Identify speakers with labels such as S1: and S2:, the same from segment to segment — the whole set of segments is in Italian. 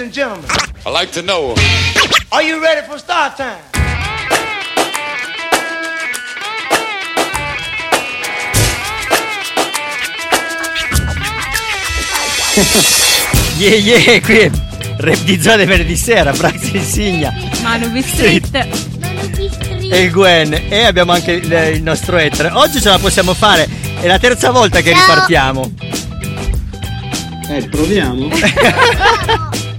S1: and gentlemen,
S2: I like to know.
S1: are you ready for start time?
S3: Yeah yeah, qui è Rap di zone venerdì sera, Brax Insignia
S4: Manu B Street.
S3: e il Gwen e abbiamo anche il, il nostro Etre. Oggi ce la possiamo fare, è la terza volta che ripartiamo.
S5: Eh, proviamo.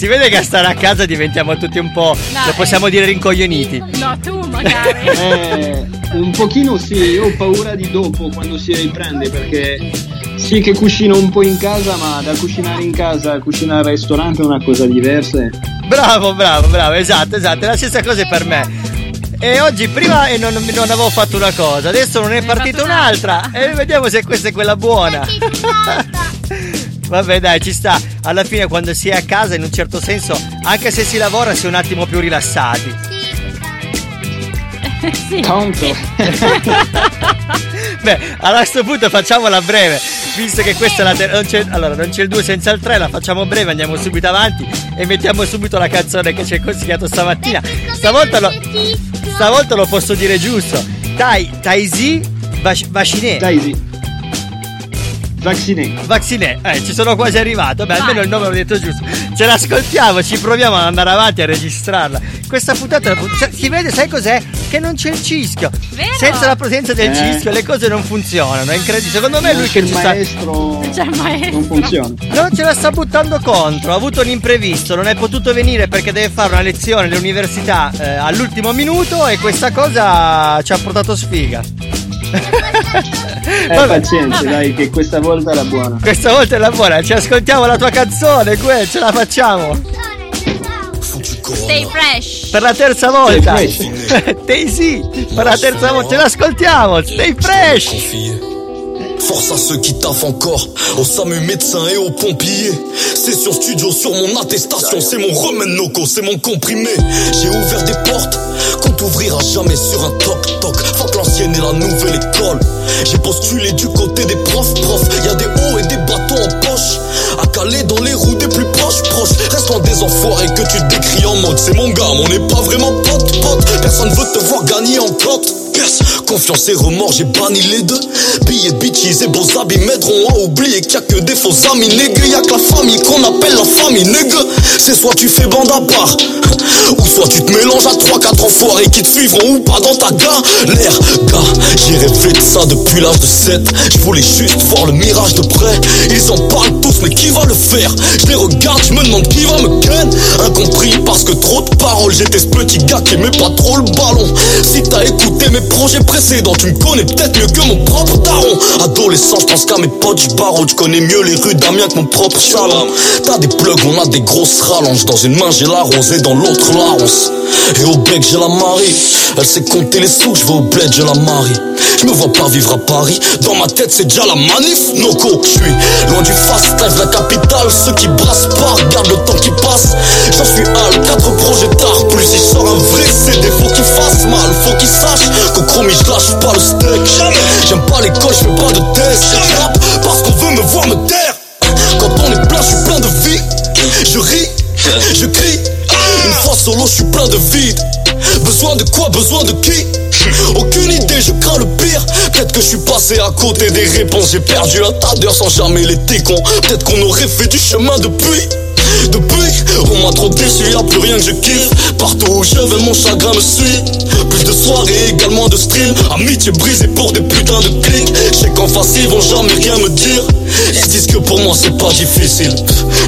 S3: Si vede che a stare a casa diventiamo tutti un po',
S4: Dai.
S3: lo possiamo dire rincoglioniti.
S4: No, tu magari.
S5: Eh, un pochino sì, io ho paura di dopo quando si riprende perché sì che cucino un po' in casa, ma da cucinare in casa a cucinare al ristorante è una cosa diversa.
S3: Bravo, bravo, bravo, esatto, esatto, è la stessa cosa per me. E oggi prima eh, non, non avevo fatto una cosa, adesso non è partita un'altra. E vediamo se questa è quella buona. Vabbè dai, ci sta. Alla fine quando si è a casa in un certo senso, anche se si lavora, si è un attimo più rilassati.
S4: sì.
S5: Tanto.
S3: Beh, a questo punto facciamola breve, visto che questa è la ter- non c'è, allora non c'è il 2 senza il 3, la facciamo breve, andiamo subito avanti e mettiamo subito la canzone che ci hai consigliato stamattina. Stavolta lo, stavolta lo posso dire giusto. Tai, Taisi Vac- Vaciné.
S5: Vacciné.
S3: Vacciné, eh, ci sono quasi arrivato. Beh, almeno
S4: Vai.
S3: il nome l'ho detto giusto. Ce l'ascoltiamo, ci proviamo ad andare avanti a registrarla. Questa puntata cioè, si vede, sai cos'è? Che non c'è il cischio.
S4: Vero?
S3: Senza la presenza del
S5: Eh.
S3: cischio le cose non funzionano. È incredibile. Secondo me è
S5: Non
S3: lui
S5: c'è
S3: che
S5: il
S3: ci sta.
S5: maestro.
S4: C'è il maestro.
S5: Non funziona.
S3: Non ce la sta buttando contro, ha avuto un imprevisto, non è potuto venire perché deve fare una lezione all'università eh, all'ultimo minuto e questa cosa ci ha portato sfiga.
S5: Eh,
S3: Vabbè,
S5: pazienza, dai, che questa volta è la buona.
S3: questa volta è la buona, ci ascoltiamo la tua canzone, Gue, ce la facciamo.
S4: Stay fresh.
S3: Per la terza volta.
S5: Stay
S3: Daisy, per la terza volta, ce l'ascoltiamo, stay fresh.
S6: Force à ceux qui taffent encore, aux SAMU médecins et aux pompiers. Session studio sur mon attestation, c'est mon remède noco, c'est mon comprimé. J'ai ouvert des portes qu'on t'ouvrira jamais sur un toc-toc. Fuck l'ancienne et la nouvelle école. J'ai postulé du côté des profs, profs. Y a des hauts et des bâtons en poche. À caler dans les roues des plus proches, proches. Reste loin des enfoirés que tu décris en mode. C'est mon gars, mais on n'est pas vraiment pote, pote. Personne veut te voir gagner en cote. Confiance et remords, j'ai banni les deux. Billets, bitches et beaux habits m'aideront à oublier qu'il y a que des faux amis, nègre. Y a que la famille qu'on appelle la famille, nègre. C'est soit tu fais bande à part, ou soit tu te mélanges à 3-4 enfoirés qui te suivront ou pas dans ta. L'air, gars, j'ai rêvé de ça depuis l'âge de 7. Je voulais juste voir le mirage de près. Ils en parlent tous, mais qui va le faire? Je les regarde, je me demande qui va me ken. Incompris parce que trop de paroles. J'étais ce petit gars qui aimait pas trop le ballon. Si t'as écouté mes projets précédents, tu me connais peut-être mieux que mon propre daron. Adolescent, je pense qu'à mes potes, je barre. Je connais mieux les rues d'Amiens que mon propre salon. T'as des plugs, on a des grosses rallonges. Dans une main, j'ai la rose et dans l'autre, la ronce. Et au bec, j'ai la marie. Elle sait compter les sous, je vais au bled, je la marie. Je me vois pas vivre à Paris. Dans ma tête, c'est déjà la manif. Noco, je suis loin du fast life, la capitale. Ceux qui brassent pas, regardent le temps qui passe. J'en suis hal, quatre projets tard. Plus si je sors un vrai CD, faut qu'il fasse mal. Faut qu'il sache qu'au chromie, je lâche pas le steak. J'aime pas l'école, je fais pas de test. Je rappe parce qu'on veut me voir me taire. Quand on est plein, je suis plein de vie. Je ris, je crie. Une fois solo, je suis plein de vide. Besoin de quoi, besoin de qui? Aucune idée, je crains le pire. Peut-être que je suis passé à côté des réponses. J'ai perdu la tadeur sans jamais les con. Peut-être qu'on aurait fait du chemin depuis. Depuis, on m'a trop déçu, y'a plus rien que je kiffe. Partout où je vais, mon chagrin me suit. De soirées, également de stream. Amitié brisée pour des putains de clics. Je sais qu'en face, ils vont jamais rien me dire. Ils disent que pour moi, c'est pas difficile.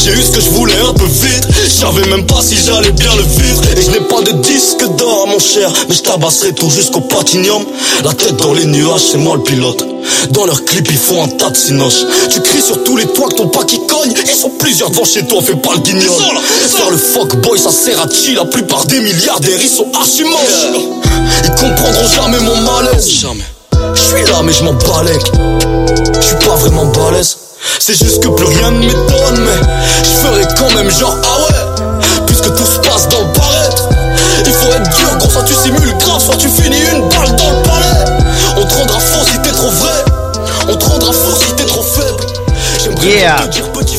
S6: J'ai eu ce que je voulais un peu vite. Je savais même pas si j'allais bien le vivre. Et je n'ai pas de disque d'or, mon cher. Mais je tabasserai tout jusqu'au platinium. La tête dans les nuages, c'est moi le pilote. Dans leurs clips, ils font un tas de sinoches. Tu cries sur tous les toits que ton pas qui cogne. Ils sont plusieurs devant chez toi, fais pas le guignol. Faire le fuck boy, ça sert à chill. La plupart des milliardaires, ils sont archi moches. Ils comprendront jamais mon malaise. Jamais. Je suis là, mais je m'en balèque. Je suis pas vraiment balèze. C'est juste que plus rien ne m'étonne, mais je ferai quand même genre ah ouais. Puisque tout se passe dans le paraître. Il faut être dur, gros, soit tu simules grave, soit tu finis une balle dans trop vrai. On te rendra faux si t'es trop faible.
S3: Yeah.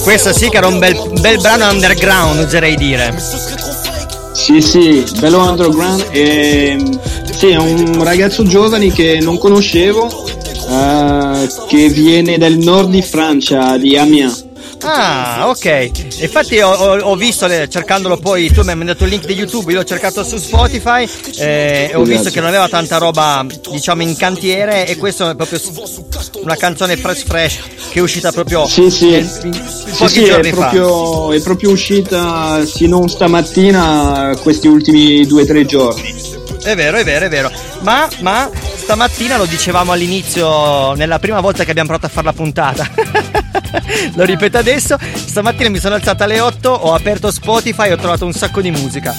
S3: Questo sì che era un bel, bel brano underground, oserei dire.
S5: Sì, sì, bello underground. E, sì, è un ragazzo giovane che non conoscevo, eh, che viene dal nord di Francia, di Amiens.
S3: Ah, ok. Infatti ho, ho- visto, le- cercandolo poi, tu mi hai mandato il link di YouTube, io l'ho cercato su Spotify eh, e ho visto che non aveva tanta roba, diciamo, in cantiere e questo è proprio una canzone fresh fresh che è uscita proprio
S5: Sì, sì.
S3: in- in-
S5: Sì,
S3: pochi
S5: sì, è proprio, è proprio uscita, se non stamattina, questi ultimi due o tre giorni.
S3: È vero, è vero, è vero. Ma, ma stamattina lo dicevamo all'inizio, nella prima volta che abbiamo provato a fare la puntata. lo ripeto adesso. Stamattina mi sono alzata alle 8, ho aperto Spotify e ho trovato un sacco di musica.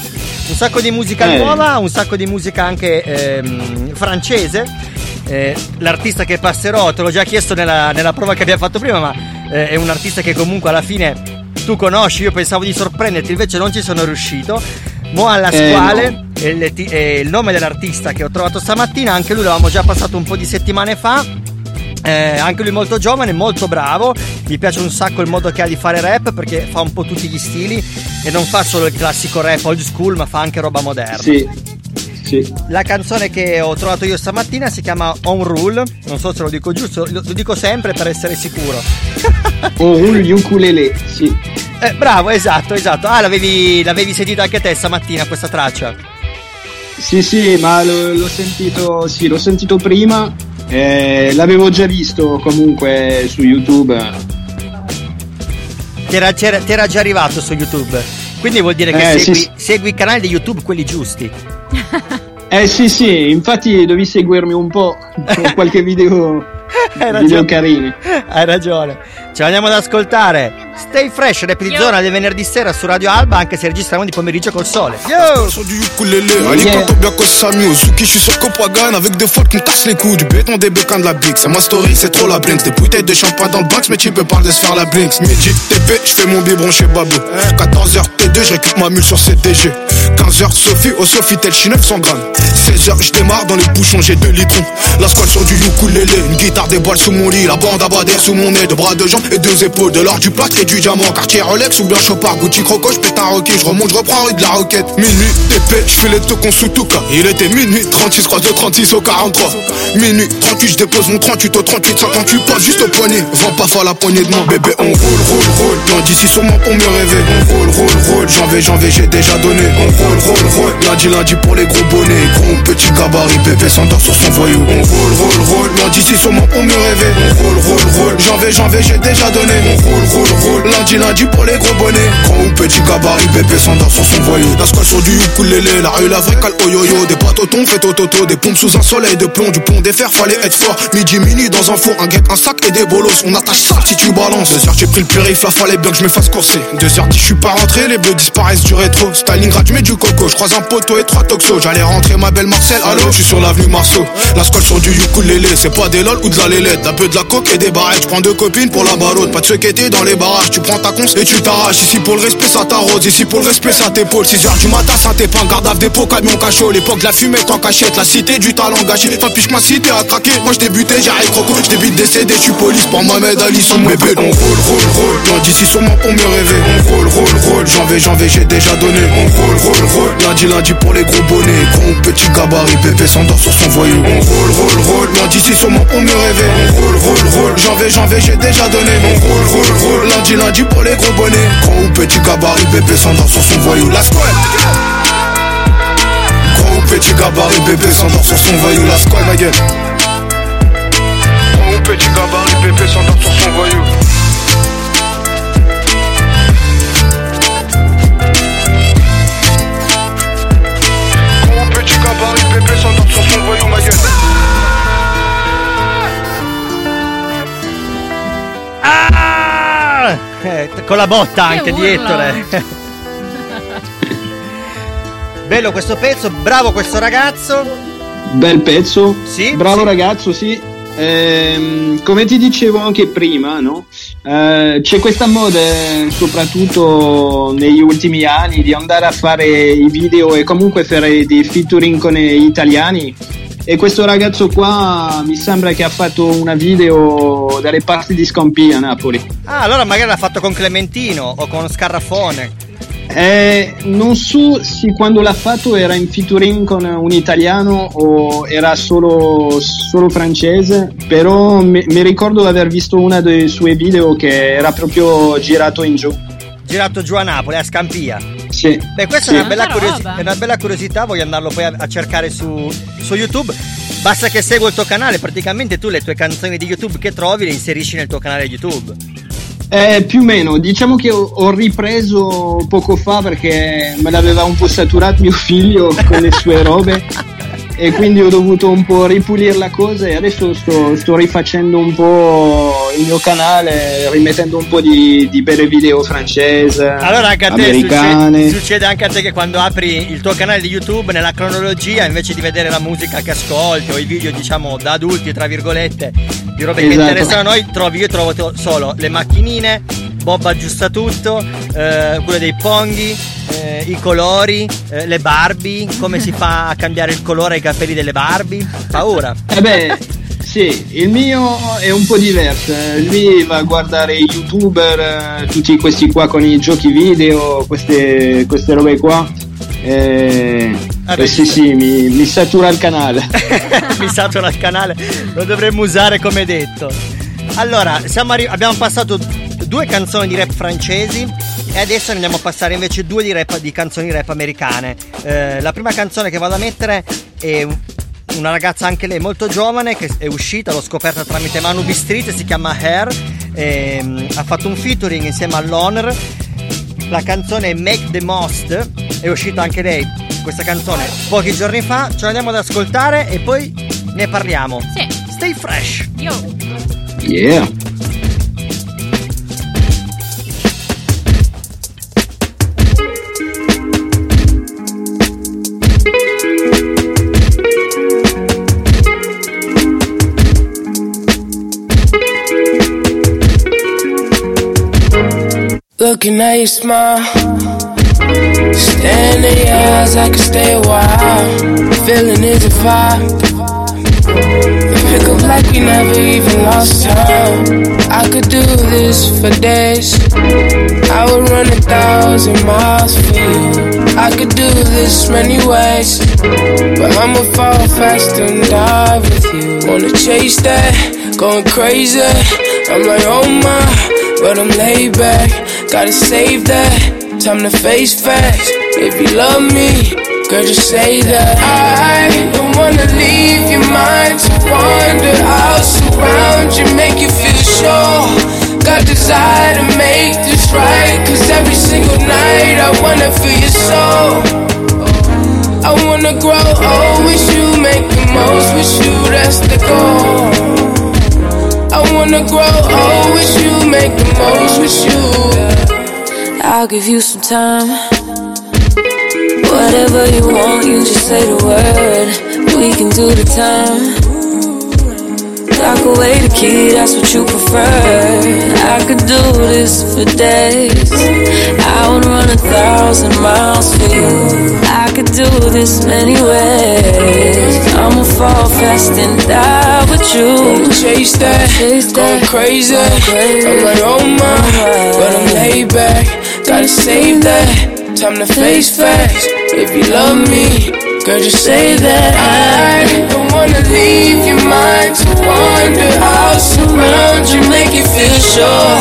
S3: Un sacco di musica
S5: Eh.
S3: nuova, un sacco di musica anche ehm, francese. Eh, l'artista che passerò, te l'ho già chiesto nella, nella prova che abbiamo fatto prima, ma eh, è un artista che comunque alla fine tu conosci, io pensavo di sorprenderti, invece non ci sono riuscito. Mo alla
S5: Eh,
S3: squale è il, ti- è il nome dell'artista che ho trovato stamattina, anche lui l'avevamo già passato un po' di settimane fa. Eh, anche lui molto giovane, molto bravo. Mi piace un sacco il modo che ha di fare rap perché fa un po' tutti gli stili e non fa solo il classico rap old school, ma fa anche roba moderna.
S5: Sì, sì.
S3: La canzone che ho trovato io stamattina si chiama On Rule. Non so se lo dico giusto, lo, dico sempre per essere sicuro.
S5: On roule ukulele, sì.
S3: Eh, bravo, esatto, esatto. Ah, l'avevi, l'avevi sentita anche te stamattina questa traccia.
S5: Sì, sì, ma lo- l'ho sentito, sì, l'ho sentito prima, eh, l'avevo già visto comunque su YouTube.
S3: Ti era, già arrivato su YouTube. Quindi vuol dire che
S5: Eh,
S3: segui,
S5: sì.
S3: segui i canali di YouTube, quelli giusti.
S5: Eh sì, sì, infatti devi seguirmi un po' con qualche video,
S3: Hai ragione.
S5: carini.
S3: Hai ragione. Ce l'andiamo ad ascoltare. Stay fresh, rap di zona del venerdì sera su Radio Alba, anche se registriamo di pomeriggio col sole. Yo!
S7: Sur du ukulélé, à
S5: Yeah.
S7: l'école bien que Samy, au Suki, je suis sur Copagan avec des folles qui me cassent les couilles, du béton, des bécans, de la big. C'est ma story, c'est trop la brinks, des bouteilles de champagne dans le Banks, mais tu peux pas de se faire la brinks. Midi, TP, je fais mon biberon chez Babou. 14h, T2, je récupère ma mule sur CDG. 15h, Sophie, au Sofitel, je suis 900 grammes. 16h, je démarre dans les bouchons, j'ai 2 litrons. La squale sur du ukulélé, une guitare, des balles sous mon lit, la bande à bas d'air sous mon nez, deux bras, deux jambes et deux épaules, de l'or, du plâtre et du diamant. Quartier Rolex ou bien Chopard, Gucci Croco, je pète un roquet, je remonte, je reprends rue de la roquette. Minuit, TP, je fais les tokens sous tout cas. Il était minuit, 36, croise de 36 au 43. Minuit, 38, je dépose mon 38 au 38, 58, pas juste au poignet. Vends pas faire la poignée de mon bébé, on roule, roule, roule. Non, d'ici sûrement pour mieux rêver. On roule, roule, roule. Janvier, janvier, j'ai déjà donné. On roule, roule, roule. Lundi, lundi pour les gros bonnets. Gros petit gabarit, bébé s'endort sur son voyou. On roule, roule, roule. Non, d'ici sûrement pour On roule, roule, roule. Janvier, janvier, j'ai déjà donné. On roule, roule, roule. Lundi, lundi pour les gros bonnets. Gros ou petit gabarit, bébé s'endort sur son voyou. La squale sur du ukulélé, la rue, la vraie cale, oh yo yo. Des potes au thon, fait au. Des pompes sous un soleil de plomb. Du pont des fers, fallait être fort. Midi, mini dans un four, un guet, un sac et des bolos. On attache ça si tu balances. Deux heures, j'ai pris le périph', là fallait bien que je me fasse courser. Deux heures dix, je suis pas rentré, les bleus disparaissent du rétro. Stalingrad, je mets du coco, je croise un poteau et trois toxos. J'allais rentrer ma belle Marcel, allô, je suis sur l'avenue Marceau. La squale sur du ukulélé, c'est pas des lol ou de lélette. Un peu de la coke et des barrettes. Je prends deux copines pour la barotte, pas de ceux qui étaient dans les barrages. Tu prends ta cons et tu t'arraches. Ici pour le respect, ça t'arrose. Ici pour le respect, ça t'épaule. 6 heures du matin, ça t'épeint. Garde à dépôt, camion cachot. L'époque de la fumée en cachette. La cité du talent gâché. Enfin, puis ma cité a craqué. Moi, je débutais, j'arrive croco. Je débute décédé, je police. Pour Mohamed Ali, son bébé. On roule, roule, roule. Non, d'ici sûrement pour mieux rêver. On roule, roule, roule. Janvier, janvier, j'ai déjà donné. On roule, roule, roule. Lundi, lundi pour les gros bonnets. Gros petit gabarit, bébé s'endort sur son voyou. On roule, roule, roule. Non, d'ici sûrement pour mieux rêver. On roule, roule, roule. Janvier, janvier, j'ai déjà donné. On roule, roule, roule. Lundi, lundi pour les gros bonnets. Gros ou petit gabarit, bébé s'endort sur son voyou. La squale. Gros ou petit gabarit, bébé s'endort sur son voyou. La squale, ma gueule. Gros ou petit gabarit, bébé s'endort sur son voyou. Gros ou petit gabarit, bébé s'endort sur son voyou,
S3: Eh, con la botta anche
S4: urlo.
S3: dietro. eh. Bello questo pezzo, bravo questo ragazzo.
S5: Bel pezzo,
S3: Sì,
S5: bravo
S3: sì.
S5: ragazzo, sì. Ehm, come ti dicevo anche prima, no? Eh, c'è questa moda, eh, soprattutto negli ultimi anni, di andare a fare i video e comunque fare dei featuring con gli italiani. E questo ragazzo qua mi sembra che ha fatto una video dalle parti di Scampia a Napoli.
S3: Ah, allora magari l'ha fatto con Clementino o con Scarrafone.
S5: Eh, non so se quando l'ha fatto era in featuring con un italiano o era solo, solo francese, però mi, mi ricordo di aver visto una dei suoi video che era proprio girato in giù.
S3: Girato giù a Napoli, a Scampia.
S5: Sì.
S3: Beh, questa
S5: Sì.
S3: è, una curiosi- è una bella curiosità, voglio andarlo poi a, a cercare su, su YouTube. Basta che segua il tuo canale, praticamente tu le tue canzoni di YouTube che trovi le inserisci nel tuo canale YouTube.
S5: Eh, più o meno, diciamo che ho, ho ripreso poco fa perché me l'aveva un po' saturato mio figlio con le sue robe e quindi ho dovuto un po' ripulire la cosa e adesso sto, sto rifacendo un po' il mio canale, rimettendo un po' di, di belle video francese,
S3: Allora anche a te succede, succede anche a te che quando apri il tuo canale di YouTube nella cronologia invece di vedere la musica che ascolti o i video diciamo da adulti tra virgolette di robe che
S5: Esatto.
S3: interessano a noi trovi io trovo solo le macchinine Bob aggiusta tutto eh, quello dei ponghi eh, i colori eh, le Barbie come si fa a cambiare il colore ai capelli delle Barbie paura
S5: Eh beh, sì, il mio è un po' diverso. eh, Lui va a guardare i youtuber, eh, tutti questi qua con i giochi video, queste, queste robe qua. E,
S3: Ah, beh,
S5: e sì, sì, mi, mi satura il canale.
S3: mi satura il canale, lo dovremmo usare come detto. Allora, siamo arri- abbiamo passato due canzoni di rap francesi e adesso ne andiamo a passare invece due di, rap, di canzoni rap americane. Eh, la prima canzone che vado a mettere è un- una ragazza anche lei molto giovane che è uscita, l'ho scoperta tramite Manu B Street, si chiama Hair, ehm, ha fatto un featuring insieme all'Honor. La canzone è Make the Most, è uscita anche lei questa canzone pochi giorni fa, ce l'andiamo ad ascoltare e poi ne parliamo.
S4: Sì.
S3: Stay fresh!
S4: Yo.
S5: Yeah.
S2: Looking at your smile, staring in your eyes, I could stay a while. Feeling is a vibe. Pick up like we never even lost time. I could do this for days. I would run a thousand miles for you. I could do this many ways, but I'ma fall fast and die with you. Wanna chase that, going crazy. I'm like, oh my, but I'm laid back. Gotta save that, time to face facts. If you love me, girl, just say that. I don't wanna leave your mind to wander. I'll surround you, make you feel sure. Got desire to make this right. Cause every single night I wanna feel your soul. I wanna grow old with you, make the most with you, that's the goal. I wanna grow oh, old with you, make the most with you. I'll give you some time. Whatever you want, you just say the word. We can do the time. Lock away the key, that's what you prefer. I could do this for days. I would run a thousand miles for you. I could do this many ways. I'ma fall fast and die with you. Chase that, going crazy. I'm like, oh my, uh-huh. but I'm laid back. Gotta save that. Time to face facts. If you love me, girl, just say that. I don't wanna leave your mind to wander. I'll surround you, make you feel sure.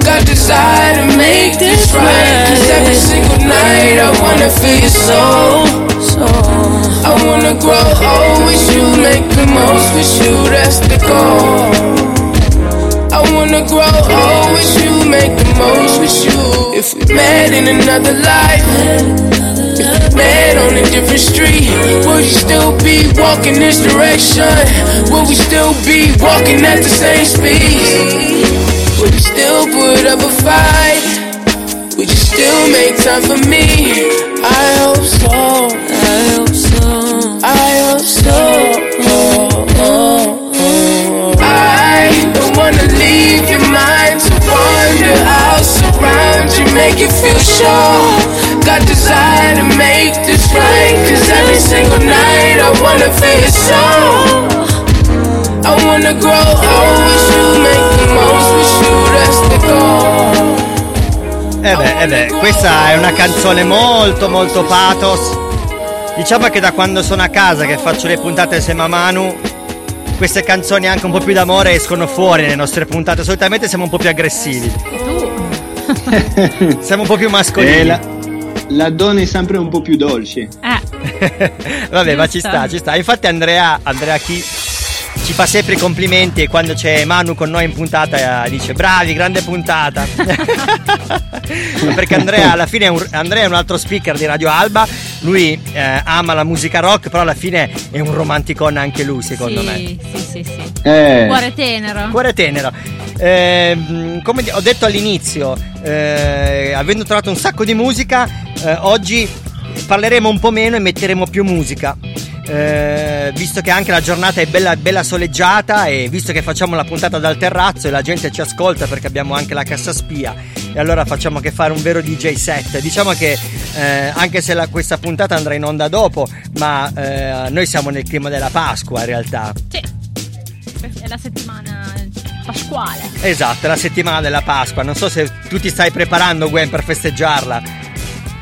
S2: Got desire to make this right. Cause every single night I wanna feel your soul. I wanna grow old with you, make the most with you, that's the goal. I wanna grow old with you, make the most with you. If we met in another life, met on a different street, would you still be walking this direction? Would we still be walking at the same speed? Would we still put up a fight? Would you still make time for me? I hope so. I hope so. I hope so. I don't wanna leave your mind to wander. I'll surround you, make
S8: you feel sure. Got desire to make this right. Cause every single night I wanna feel so. I wanna grow old with you, make the most with you, that's the goal.
S3: Eh beh, eh beh, questa è una canzone molto molto pathos. Diciamo che da quando sono a casa che faccio le puntate assieme a Manu, queste canzoni anche un po' più d'amore escono fuori nelle nostre puntate. Solitamente siamo un po' più aggressivi. siamo un po' più mascolini.
S5: La, donna è sempre un po' più dolce.
S4: Eh,
S3: Vabbè, ma ci sta, ci sta. Infatti Andrea, Andrea chi ci fa sempre i complimenti e quando c'è Manu con noi in puntata eh, dice bravi, grande puntata. Perché Andrea alla fine è un, Andrea è un altro speaker di Radio Alba, lui eh, ama la musica rock, però alla fine è un romanticon anche lui secondo
S4: sì,
S3: me.
S4: Sì, sì, sì.
S5: Eh,
S4: Cuore tenero.
S3: Cuore tenero. Ehm, come ho detto all'inizio, eh, avendo trovato un sacco di musica, eh, oggi parleremo un po' meno e metteremo più musica. Eh, visto che anche la giornata è bella, bella soleggiata e visto che facciamo la puntata dal terrazzo e la gente ci ascolta perché abbiamo anche la cassa spia e allora facciamo che fare un vero DJ set diciamo che eh, anche se la- questa puntata andrà in onda dopo ma eh, noi siamo nel clima della Pasqua in realtà
S4: Sì. È la settimana pasquale.
S3: Esatto, è la settimana della Pasqua. Non so se tu ti stai preparando, Gwen, per festeggiarla.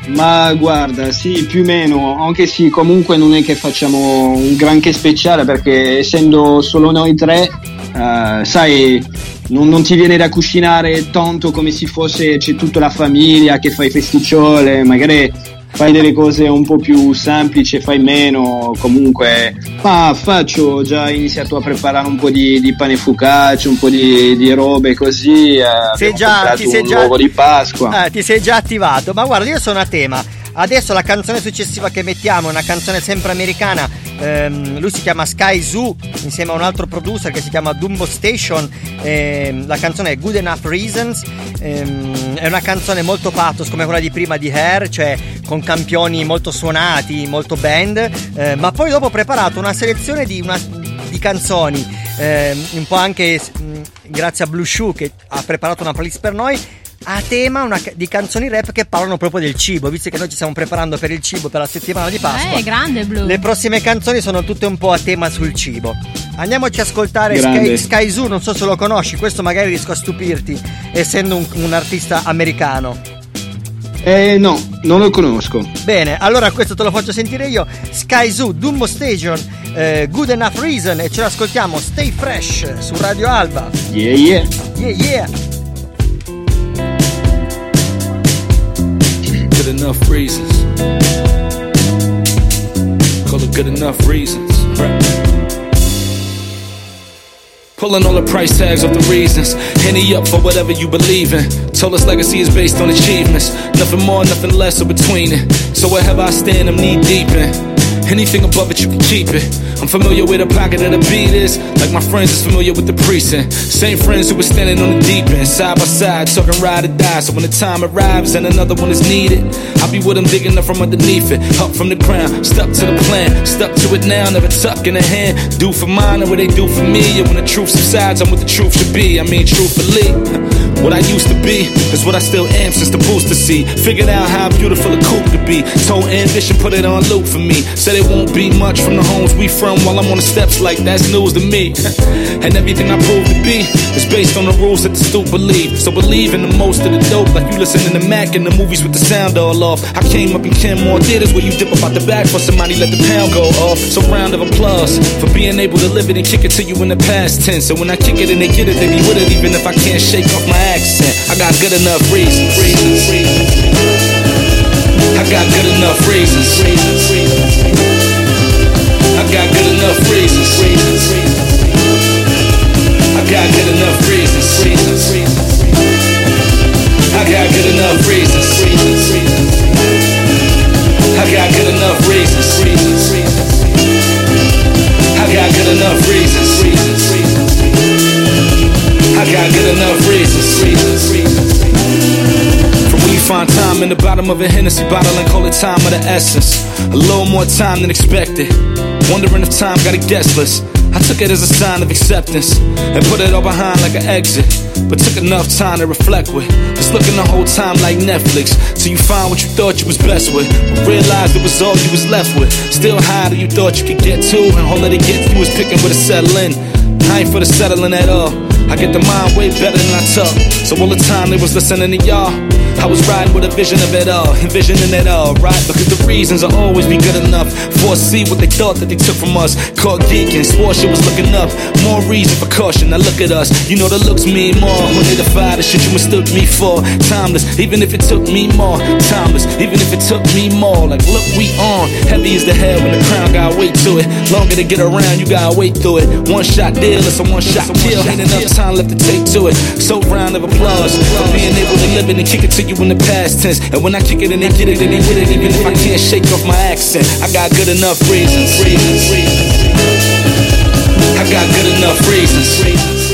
S5: Ma guarda, sì, più o meno, anche sì, comunque non è che facciamo un granché speciale perché essendo solo noi tre, eh, sai, non, non ti viene da cucinare tanto come se fosse c'è tutta la famiglia che fai festicciole, magari fai delle cose un po' più semplici, fai meno, comunque, ma faccio, ho già iniziato a preparare un po' di, di pane focaccia, un po' di, di robe così, eh,
S3: Sei già, ti sei già,
S5: di Pasqua.
S3: Eh, ti sei già attivato. Ma guarda, io sono a tema. Adesso la canzone successiva che mettiamo è una canzone sempre americana. Ehm, lui si chiama Sky Zoo insieme a un altro producer che si chiama Dumbo Station. Ehm, la canzone è Good Enough Reasons. Ehm, è una canzone molto pathos come quella di prima di Hair, cioè con campioni molto suonati, molto band. Eh, ma poi dopo ho preparato una selezione di, una- di canzoni, ehm, un po' anche mh, grazie a Blue Shoe che ha preparato una playlist per noi a tema una di canzoni rap che parlano proprio del cibo, visto che noi ci stiamo preparando per il cibo per la settimana di Pasqua.
S4: Eh, grande blu.
S3: Le prossime canzoni sono tutte un po' a tema sul cibo. Andiamoci a ascoltare Sky. Sky Zoo, non so se lo conosci, questo magari riesco a stupirti, essendo un, un artista americano.
S5: Eh no, non lo conosco.
S3: Bene, allora questo te lo faccio sentire io. Sky Zoo, Dumbo Station, eh, Good Enough Reason e ce l'ascoltiamo Stay Fresh su Radio Alba.
S5: Yeah, yeah.
S3: Yeah, yeah.
S9: Good enough reasons. Call it good enough reasons. Pulling all the price tags off the reasons. Henny up for whatever you believe in. Told us legacy is based on achievements. Nothing more, nothing less, or between it. So wherever I stand, I'm knee deep in. Anything above it, you can keep it. I'm familiar with the pocket of the beat is. Like my friends is familiar with the precinct. Same friends who were standing on the deep end, side by side, talking ride or die. So when the time arrives and another one is needed, I'll be with them digging up from underneath it. Up from the ground, stuck to the plan. Stuck to it now, never tuck in the hand. Do for mine and what they do for me. And when the truth subsides, I'm what the truth should be. I mean, truthfully. What I used to be is what I still am since the booster seat. Figured out how beautiful a coupe could be. Told ambition, put it on loop for me. Said it won't be much from the homes we from while I'm on the steps like that's news to me. and everything I prove to be is based on the rules that the stoop believe. So believe in the most of the dope, like you listening to Mac in the movies with the sound all off. I came up in Ken Moore theaters where you dip up out the back for somebody let the pound go off. So round of applause for being able to live it and kick it to you in the past tense. So when I kick it and they get it, they be with it even if I can't shake off my accent. I got good enough reasons. reasons, reasons. I got good enough reasons. reasons, reasons. I got good enough reasons. I got good enough reasons. I got good enough reasons. I got good enough reasons. I got good enough reasons. I got good enough reasons. From when you find time in the bottom of a Hennessy bottle and call it time of the essence. A little more time than expected. Wondering if time got a guest list. I took it as a sign of acceptance and put it all behind like an exit. But took enough time to reflect with. Just looking the whole time like Netflix. Till you find what you thought you was best with. But realized it was all you was left with. Still higher than you thought you could get to. And all that it get you was picking to settle in. I ain't for the settling at all. I get the mind way better than I talk. So all the time they was listening to y'all. I was riding with a vision of it all, envisioning it all, right? Because the reasons will always be good enough. Foresee what they thought that they took from us. Caught geeking, swore shit was looking up. More reason for caution. Now look at us. You know the looks mean more when they defy the shit you mistook me for. Timeless, even if it took me more. Timeless, even if it took me more. Like look, we on. Heavy as the head when the crown got weight to it. Longer to get around, you gotta wait through it. One shot deal, it's a one shot kill. Ain't enough time left to take to it. So round of applause for being able to live it and kick it to you in the past tense. And when I kick it and they get it and they get it, even if I can't shake off my accent, I got good enough reasons. I got good enough reasons.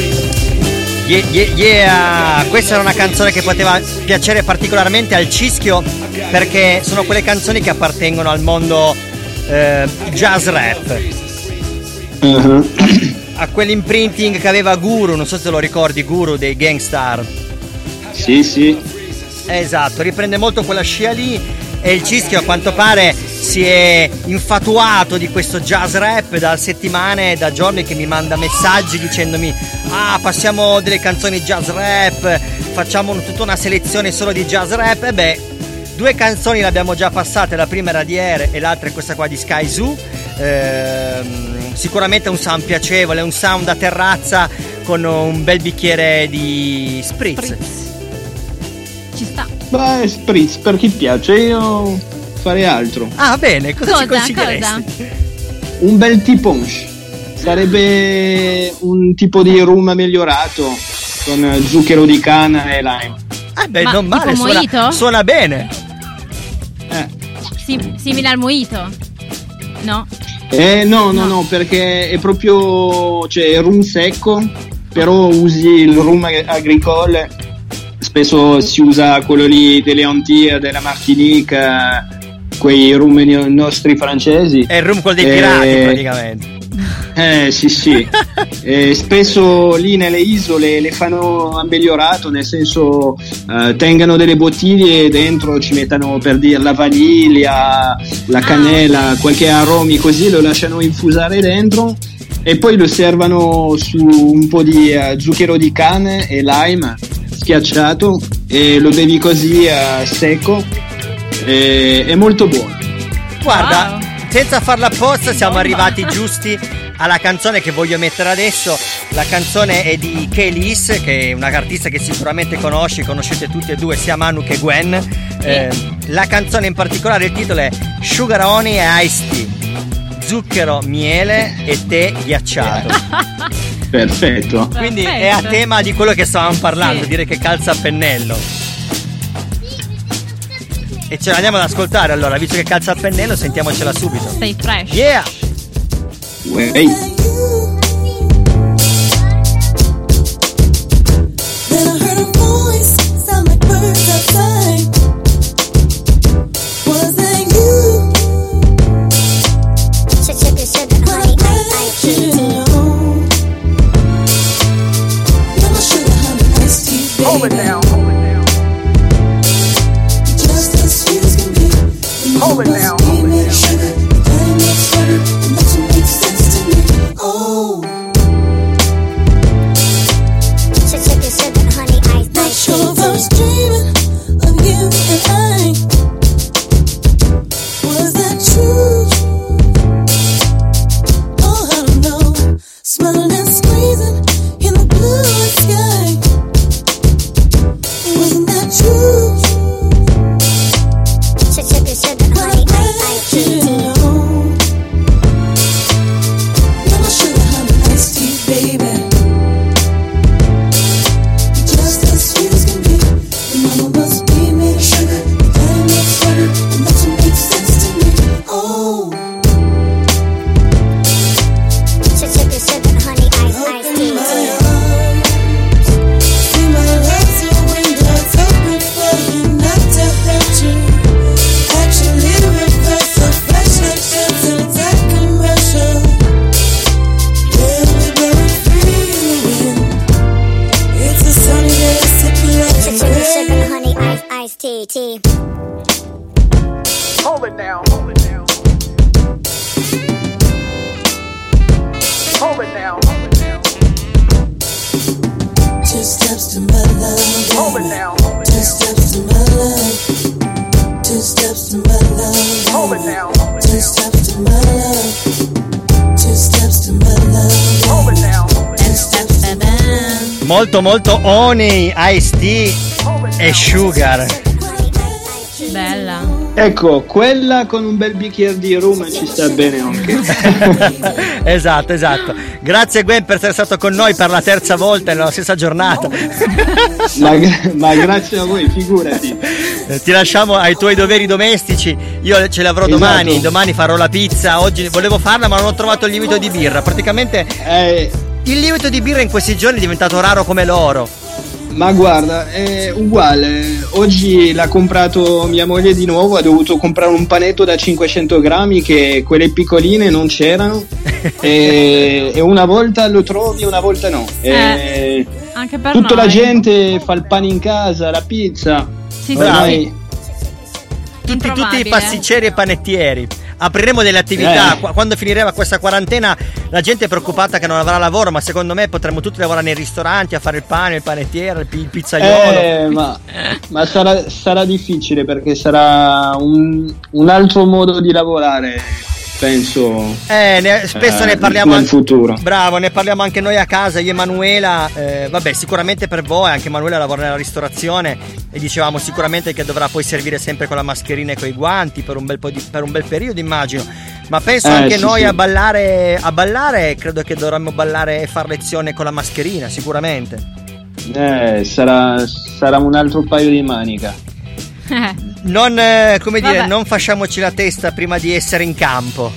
S3: Yeah, yeah, yeah. Questa era una canzone che poteva piacere particolarmente al Cischio perché sono quelle canzoni che appartengono al mondo eh, jazz rap.
S5: Uh-huh.
S3: A quell'imprinting che aveva Guru, non so se lo ricordi, Guru dei Gangstar.
S5: Sì, sì.
S3: Esatto, riprende molto quella scia lì e il Cischio a quanto pare si è infatuato di questo jazz rap da settimane, da giorni che mi manda messaggi dicendomi ah passiamo delle canzoni jazz rap, facciamo tutta una selezione solo di jazz rap e beh due canzoni le abbiamo già passate, la prima era di Ere e l'altra è questa qua di Sky Zoo. Ehm, sicuramente un sound piacevole, un sound da terrazza con un bel bicchiere di spritz.
S4: Ci sta.
S5: Beh, spritz per chi piace, io farei altro.
S3: Ah bene, cosa, ci
S4: Cosa?
S3: consiglieresti?
S4: Cosa?
S5: Un bel T-Punch. Sarebbe un tipo di rum migliorato con zucchero di canna e lime.
S3: Ah beh,
S4: Ma
S3: non male,
S4: tipo
S3: suona,
S4: mojito?
S3: suona bene.
S5: Eh.
S4: Sim- simile al mojito? No?
S5: Eh, no, no,
S4: No.
S5: no, perché è proprio cioè, rum secco, però usi il rum ag- agricole. Spesso si usa quello lì delle Antilles, della Martinique, eh, quei rum nostri francesi.
S3: È il room quello dei
S5: Eh,
S3: pirati praticamente.
S5: Eh sì sì, Eh, spesso lì nelle isole le fanno migliorato, nel senso eh, tengano delle bottiglie e dentro ci mettano per dire la vaniglia, la cannella, qualche aromi così, lo lasciano infusare dentro e poi lo servano su un po' di eh, zucchero di canne e lime schiacciato e lo bevi così eh, secco, e- è molto buono.
S3: Guarda,
S4: Wow.
S3: senza farla apposta siamo arrivati giusti alla canzone che voglio mettere adesso. La canzone è di Kelis, che è una artista che sicuramente conosci, conoscete tutti e due, sia Manu che Gwen. Eh, la canzone in particolare, il titolo è Sugar Honey e Ice Tea. Zucchero, miele e tè ghiacciato.
S5: Perfetto.
S3: Quindi è a tema di quello che stavamo parlando,
S4: Sì.
S3: dire che calza a pennello. E ce l'andiamo ad ascoltare allora, visto che calza a pennello, sentiamocela subito.
S4: Stay fresh.
S3: Yeah!
S5: Wey.
S3: Molto molto Honey, Ice-T e Sugar.
S4: Bella.
S5: Ecco, quella con un bel bicchiere di rum ci sta bene anche.
S3: esatto, esatto. Grazie Gwen per essere stato con noi per la terza volta nella stessa giornata.
S5: ma, ma grazie a voi, figurati.
S3: Eh, Ti lasciamo ai tuoi doveri domestici. Io ce li avrò
S5: Esatto.
S3: domani. Domani farò la pizza. Oggi volevo farla, ma non ho trovato il lievito di birra. Praticamente
S5: Eh,
S3: il lievito di birra in questi giorni è diventato raro come l'oro.
S5: ma guarda, è uguale. Oggi l'ha comprato mia moglie di nuovo. Ha dovuto comprare un panetto da 500 grammi che quelle piccoline non c'erano. e, e una volta lo trovi, una volta no. E
S4: Anche per
S5: tutta la
S4: noi.
S5: gente fa il pane in casa, la pizza.
S4: Sì,
S5: Ormai-
S4: sì.
S3: Tutti, tutti i pasticceri e panettieri. Apriremo delle attività.
S5: Eh.
S3: Qu- Quando finirà questa quarantena, la gente è preoccupata che non avrà lavoro. Ma secondo me potremmo tutti lavorare nei ristoranti a fare il pane, il panettiere, il pizzaiolo.
S5: Eh, ma, ma sarà, sarà difficile perché sarà un, un altro modo di lavorare, penso.
S3: Eh, ne- spesso
S5: eh,
S3: ne parliamo
S5: nel
S3: anche.
S5: futuro.
S3: Bravo, ne parliamo anche noi a casa, io e Manuela. eh, vabbè, sicuramente per voi, anche Manuela lavora nella ristorazione e dicevamo sicuramente che dovrà poi servire sempre con la mascherina e con i guanti per un bel, di- per un bel periodo, immagino. Ma penso
S5: Eh,
S3: anche
S5: sì,
S3: noi
S5: sì.
S3: a ballare, a ballare, credo che dovremmo ballare e fare lezione con la mascherina, sicuramente.
S5: Eh, sarà, sarà un altro paio di manica.
S3: Non, eh, come dire, non fasciamoci la testa prima di essere in campo.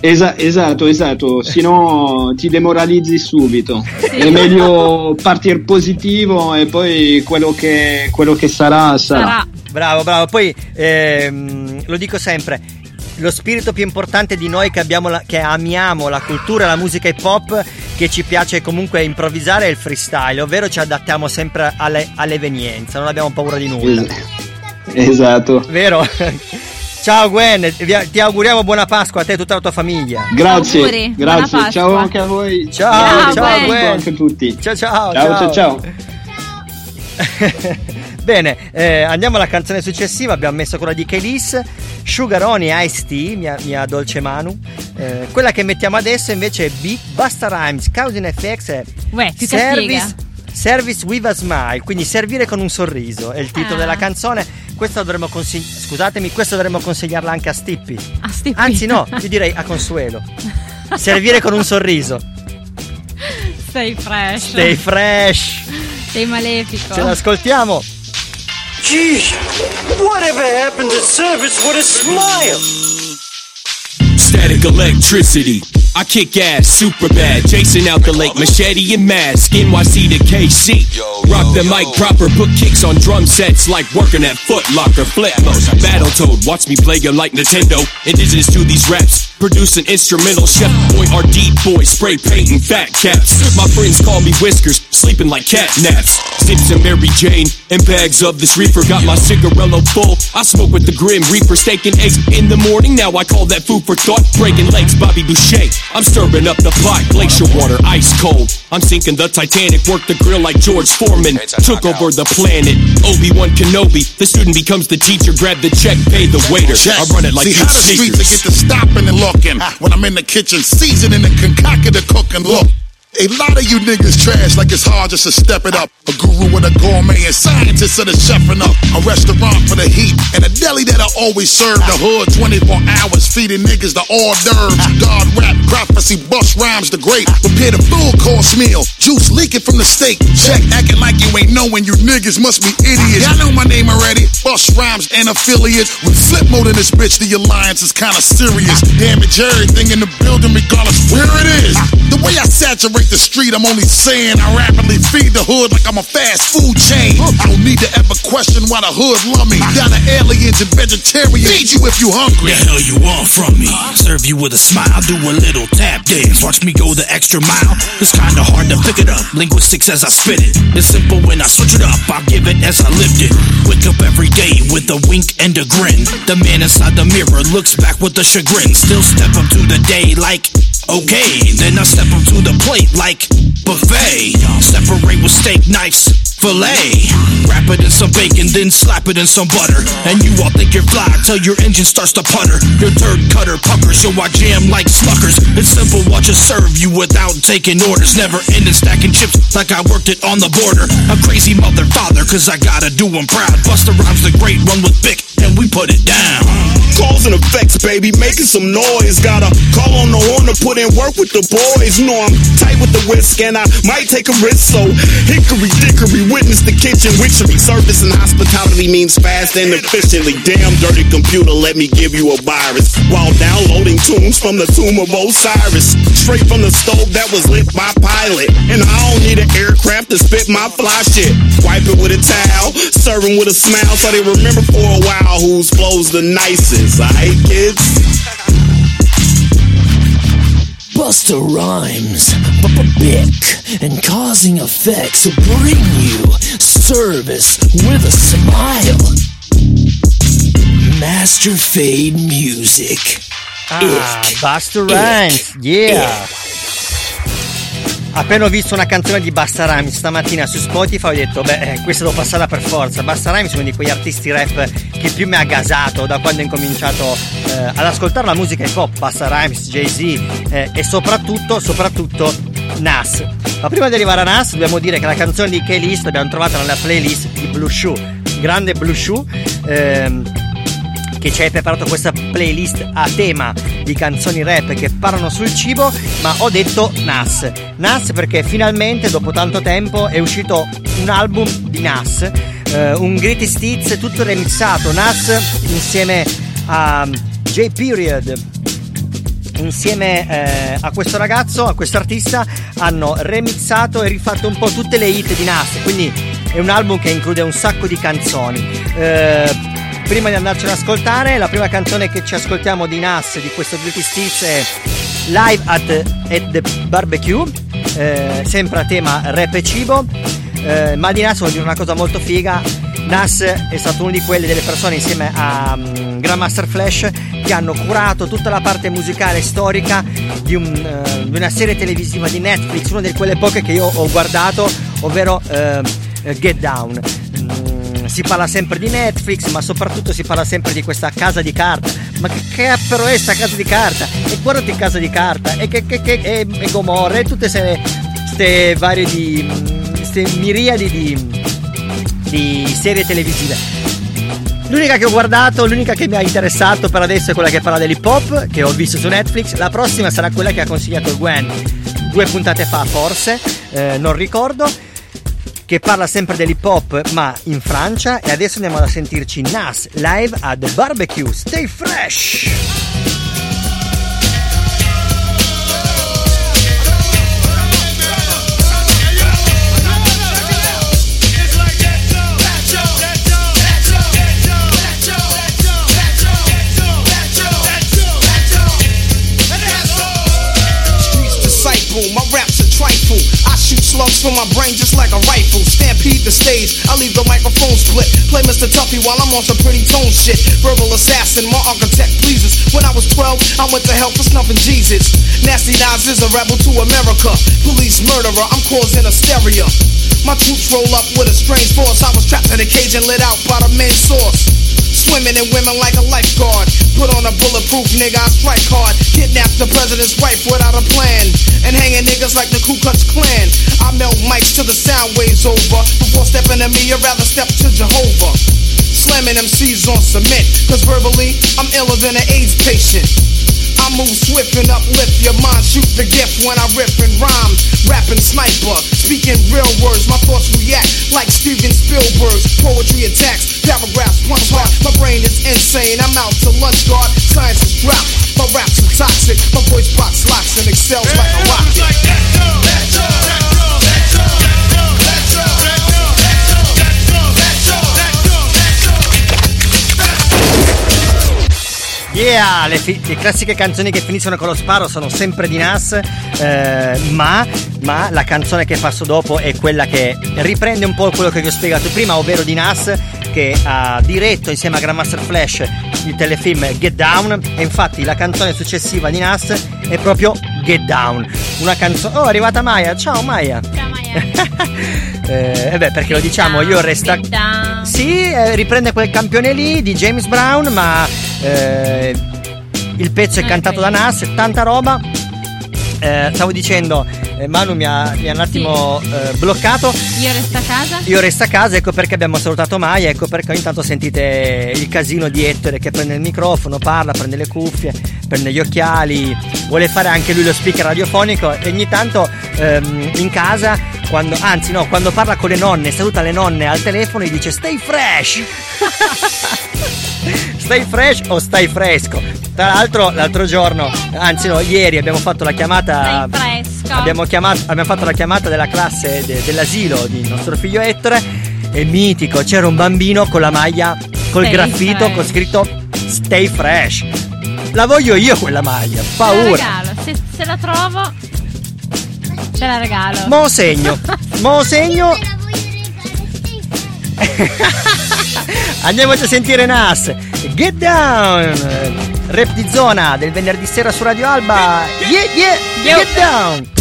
S5: Esa- esatto, esatto, se no ti demoralizzi subito. È meglio partire positivo e poi quello che, quello che sarà, sarà.
S4: Sarà.
S3: Bravo, bravo. Poi ehm, lo dico sempre. Lo spirito più importante di noi che, abbiamo la- che amiamo la cultura, la musica hip hop, che ci piace comunque improvvisare è il freestyle, ovvero ci adattiamo sempre alle, alle evenienze, non abbiamo paura di nulla.
S5: Es- esatto.
S3: Vero? Ciao Gwen, ti auguriamo buona Pasqua a te e tutta la tua famiglia.
S5: Grazie,
S4: Auguri,
S5: grazie. Ciao anche a voi.
S3: Ciao,
S4: Ciao,
S3: ciao,
S4: Gwen.
S5: Anche a tutti.
S3: Ciao ciao
S5: Ciao, ciao, ciao.
S3: Bene, eh, andiamo alla canzone successiva. Abbiamo messo quella di Kelis, Sugaroni Ice Tea, mia, mia dolce Manu. Eh, quella che mettiamo adesso invece è B, Basta Rhymes, Cousin FX e
S4: Uè, più
S3: Service. Service with a Smile, quindi servire con un sorriso è il titolo
S4: Ah.
S3: della canzone. Questa dovremmo consig- scusatemi, questa dovremmo consigliarla anche a Stippi.
S4: Ah, Stippi.
S3: Anzi, no, io direi a Consuelo. Servire con un sorriso.
S4: Stay fresh.
S3: Stay fresh.
S4: Sei malefico.
S3: Ce l'ascoltiamo.
S1: Geez, whatever happened to service with a smile?
S10: Static electricity. I kick ass super bad. Chasing out the lake, machete and mask. NYC to KC. Rock the mic proper, put kicks on drum sets like working at Foot Locker. Flip mode. Battletoad, watch me play 'em like Nintendo. Indigenous to these raps. Producing instrumental. Chef boy, RD boy, spray painting fat caps. My friends call me Whiskers, sleeping like cat naps. Zips and Mary Jane, and bags of this reefer. Got my cigarello full. I smoke with the Grim Reaper, steak and eggs in the morning. Now I call that food for thought. Breaking legs, Bobby Boucher. I'm stirring up the pot, glacier water, ice cold. I'm sinking the Titanic, work the grill like George Foreman. Took over the planet. Obi Wan Kenobi, the student becomes the teacher. Grab the check, pay the waiter. I run it like
S11: See how the streets they get to stopping and looking ah, when I'm in the kitchen seasoning and concocting the cooking. Look. A lot of you niggas trash like it's hard just to step it up. A guru and a gourmet and scientist of the chefing up. A restaurant for the heat and a deli that I always serve. The hood 24 hours feeding niggas the hors d'oeuvres. God rap, prophecy, bust rhymes the great. Prepare the full course meal. Juice leaking from the steak. Check acting like you ain't knowing you niggas must be idiots. Y'all know my name already. Bust rhymes and affiliates. With flip mode in this bitch, the alliance is kinda serious. Damage everything in the building regardless where it is. The way I saturate the street, I'm only saying I rapidly feed the hood like I'm a fast food chain. I don't need to ever question why the hood love me. Down to aliens and vegetarians. Feed you if you hungry.
S12: The hell you want from me? Serve you with a smile, do a little tap dance. Watch me go the extra mile. It's kinda hard to pick it up. Linguistics as I spit it. It's simple when I switch it up. I give it as I lift it. Wake up every day with a wink and a grin. The man inside the mirror looks back with a chagrin. Still step up to the day like. Okay, then I step up to the plate like buffet. Separate with steak knives, fillet. Wrap it in some bacon, then slap it in some butter. And you all think you're fly till your engine starts to putter. Your third cutter puckers, so I jam like sluckers. It's simple, watch us serve you without taking orders. Never ending stacking chips like I worked it on the border. A crazy mother father, cause I gotta do do 'em proud. Buster Rhymes the great one with Bic, and we put it down.
S13: Cause and effects, baby, making some noise. Gotta call on the horn to put in work with the boys. You know I'm tight with the whisk and I might take a risk. So hickory dickory, witness the kitchen witchery. Service and hospitality means fast and efficiently. Damn dirty computer, let me give you a virus. While downloading tunes from the tomb of Osiris. Straight from the stove that was lit by pilot. And I don't need an aircraft to spit my fly shit. Wipe it with a towel, serving with a smile so they remember for a while whose flow's the nicest. Aight, kids?
S12: Buster Rhymes, Bic, and causing effects bring you service with a smile. Master Fade Music.
S3: Ah,
S12: Ick.
S3: Buster
S12: Ick.
S3: Rhymes, yeah. Appena ho visto una canzone di Basta Rhymes stamattina su Spotify ho detto beh eh, questa devo passarla per forza. Basta Rhymes è uno di quegli artisti rap che più mi ha gasato da quando ho incominciato eh, ad ascoltare la musica hip hop. Basta Rhymes, Jay-Z eh, e soprattutto, soprattutto Nas. Ma prima di arrivare a Nas dobbiamo dire che la canzone di K-List l'abbiamo trovata nella playlist di Blue Shoe. Grande Blue Shoe ehm, che ci hai preparato questa playlist a tema di canzoni rap che parlano sul cibo, ma ho detto Nas. Nas perché finalmente dopo tanto tempo è uscito un album di Nas, eh, un greatest hits tutto remixato. Nas insieme a J Period insieme eh, a questo ragazzo, a questo artista, hanno remixato e rifatto un po' tutte le hit di Nas. Quindi è un album che include un sacco di canzoni. Eh, prima di andarcene ad ascoltare, la prima canzone che ci ascoltiamo di Nas di questo Greatest Hits è Live at, at the Barbecue, eh, sempre a tema rap e cibo. Eh, ma di Nas vuol dire una cosa molto figa. Nas è stato uno di quelli delle persone insieme a um, Grandmaster Flash che hanno curato tutta la parte musicale storica di, un, eh, di una serie televisiva di Netflix, una di quelle poche che io ho guardato, ovvero eh, Get Down. Si parla sempre di Netflix, ma soprattutto si parla sempre di questa casa di carta. Ma che cazzo è sta casa di carta? E guardati casa di carta, e che, che, che e, e Gomorra, e tutte queste varie di. queste miriadi di di serie televisive. L'unica che ho guardato, l'unica che mi ha interessato per adesso è quella che parla dell'hip hop, che ho visto su Netflix. La prossima sarà quella che ha consigliato Gwen due puntate fa, forse, eh, non ricordo. Che parla sempre dell'hip hop, ma in Francia. E adesso andiamo a sentirci Nas live the barbecue. Stay fresh!
S7: From my brain just like a rifle. Stampede the stage, I leave the microphone split. Play Mr. Tuffy while I'm on some pretty tone shit. Verbal assassin, my architect pleases. When I was 12, I went to hell for snuffing Jesus. Nasty Nas is a rebel to America. Police murderer, I'm causing hysteria. My troops roll up with a strange force. I was trapped in a cage and lit out by the main source. Swimming in women like a lifeguard. Put on a bulletproof nigga, I strike hard. Kidnap the president's wife without a plan. And hanging niggas like the Ku Klux Klan. I melt mics till the sound waves over. Before stepping to me, I'd rather step to Jehovah. Slamming MCs on cement. Cause verbally, I'm iller than an AIDS patient. I move swift and uplift your mind. Shoot the gift when I rip and rhyme. Rapping sniper, speaking real words. My thoughts react like Steven Spielberg's poetry attacks. Paragraphs punch hard. My brain is insane. I'm out to lunch guard. Science is dropped. My raps are toxic. My voice box locks and excels like a rocket.
S3: Yeah, le, fi- le classiche canzoni che finiscono con lo sparo sono sempre di Nas, eh, ma, ma la canzone che passo dopo è quella che riprende un po' quello che vi ho spiegato prima, ovvero di Nas che ha diretto insieme a Grandmaster Flash il telefilm Get Down e infatti la canzone successiva di Nas è proprio Get Down, una canzone... Oh, è arrivata Maya, ciao Maya!
S4: Ciao Maya.
S3: Eh, eh beh, perché lo diciamo, io resta. Sì, eh, riprende quel campione lì di James Brown, ma eh, il pezzo è cantato da Nas, tanta roba. Eh, stavo dicendo, eh, Manu mi ha, mi ha un attimo eh, bloccato.
S4: Io resto a casa.
S3: Io resto a casa, ecco perché abbiamo salutato Maya, ecco perché ogni tanto sentite il casino di Ettore che prende il microfono, parla, prende le cuffie, prende gli occhiali, vuole fare anche lui lo speaker radiofonico e ogni tanto ehm, in casa, quando, anzi no, quando parla con le nonne, saluta le nonne al telefono e dice stay fresh! stai fresh o stai fresco? Tra l'altro l'altro giorno, anzi no, ieri abbiamo fatto la chiamata...
S4: Stai fresco.
S3: Abbiamo, chiamato, abbiamo fatto la chiamata della classe de- dell'asilo di nostro figlio Ettore. È mitico, c'era un bambino con la maglia, col
S4: Stay
S3: graffito,
S4: fresh.
S3: con scritto Stay fresh. La voglio io quella maglia, paura.
S4: regalo. Se, se la trovo, te la regalo.
S3: Mo segno, mo segno. Andiamoci a sentire Nas. Get down. Rap di zona del venerdì sera su Radio Alba. Yeah, yeah, get down.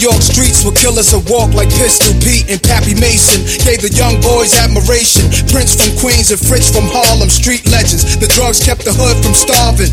S14: York streets were killers who walk like Pistol Pete and Pappy Mason. Gave the young boys admiration. Prince from Queens and Fritz from Harlem, street legends. The drugs kept the hood from starving.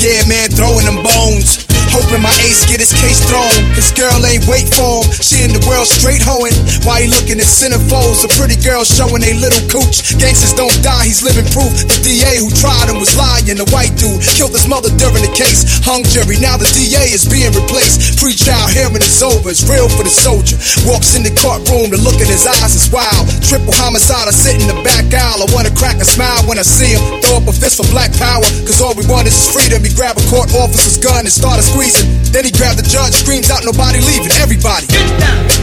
S14: Yeah, man, throwing them bones. Hoping my ace get his case thrown. His girl ain't wait for him. She in the world straight hoeing. Why he looking at centerfolds? A pretty girl showing a little cooch. Gangsters don't die, he's living proof. The DA who tried him was lying. The white dude killed his mother during the case. Hung jury, now the DA is being replaced. Free trial hearing is over. It's real for the soldier. Walks in the courtroom, the look in his eyes is wild. Triple homicide, I sit in the back aisle. I wanna crack a smile when I see him. Throw up a fist for black power. Cause all we want is freedom. He grab a court officer's gun and started squeezing. Then he grabbed the judge, screams out, nobody leaving. Everybody. Get down.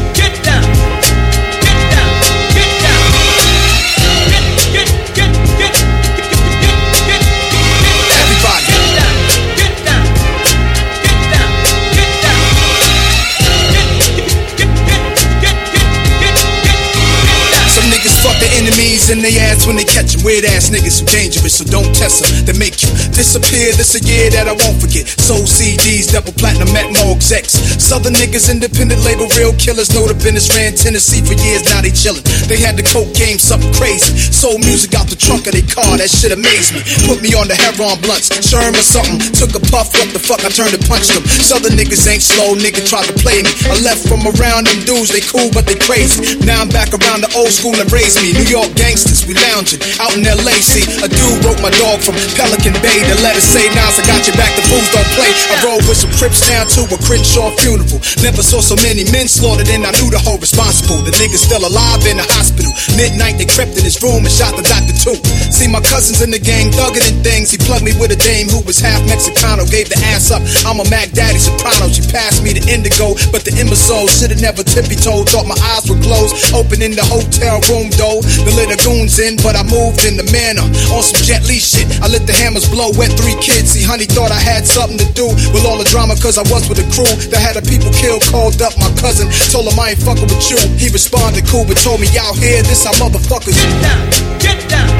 S14: 'Em. Weird ass niggas who dangerous, so don't test 'em. They make you disappear. This a year that I won't forget. Soul CDs, double platinum at more execs. Southern niggas, independent label, real killers. Know the business ran Tennessee for years, now they chillin'. They had the coke game, something crazy. Soul music out the trunk of their car, that shit amazed me. Put me on the heroin blunts, Sherm or something. Took a puff, what the fuck, I turned and punched them. Southern niggas ain't slow, nigga tried to play me. I left from around them dudes, they cool, but they crazy. Now I'm back around the old school and raised me. New York gangsters, we loungin' out in LA. See, a dude wrote my dog from Pelican Bay. The letter say, Nas, I got your back, the fools don't play. I rode with some Crips down to a Crenshaw funeral. Never saw so many men slaughtered, and I knew the whole responsible. The nigga's still alive in the hospital. Midnight, they crept in his room and shot the doctor too. See, my cousins in the gang thugging and things. He plugged me with a dame who was half Mexicano. Gave the ass up. I'm a Mac Daddy Soprano. She passed me the indigo, but the imbecile should've never tippy toed. Thought my eyes were closed. Opening the hotel room door. The little goons in, but I moved in the manner. Uh, on some Jet Li shit. I let the hammers blow. Wet three kids. See, honey thought I had something to do with all the drama, cause I was with a crew that had the people killed. Called up my cousin. Told him I ain't fucking with you. He responded cool, but told me out here, this how motherfuckers get down. Get down.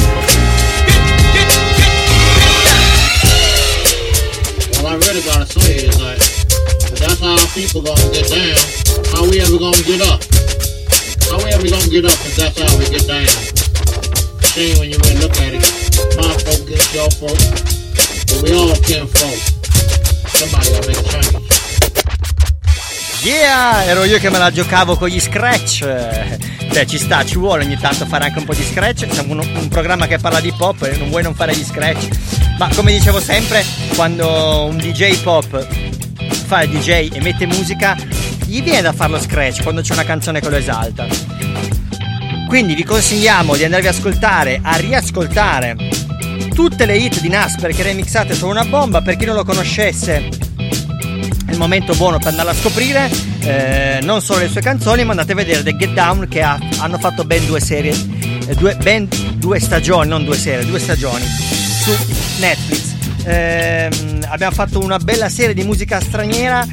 S15: All I really gotta say is like, if that's how people gonna get down, how we ever gonna get up? How we ever gonna get up if that's how we get down? Shame when you really look at it. My folk get your folk, but we all kin folk. Somebody gotta make a change.
S3: Yeah, ero io che me la giocavo con gli scratch. Eh, Beh, ci sta, ci vuole ogni tanto fare anche un po' di scratch. Siamo un, un programma che parla di pop e non vuoi non fare gli scratch. Ma come dicevo sempre, quando un DJ pop fa il DJ e mette musica, gli viene da fare lo scratch quando c'è una canzone che lo esalta. Quindi vi consigliamo di andarvi a ascoltare, a riascoltare tutte le hit di Nas perché remixate sono una bomba. Per chi non lo conoscesse, è il momento buono per andarla a scoprire. eh, non solo le sue canzoni, ma andate a vedere The Get Down che ha- hanno fatto ben due serie, eh, due, ben due stagioni, non due serie, due stagioni su Netflix. Ehm, abbiamo fatto una bella serie di musica straniera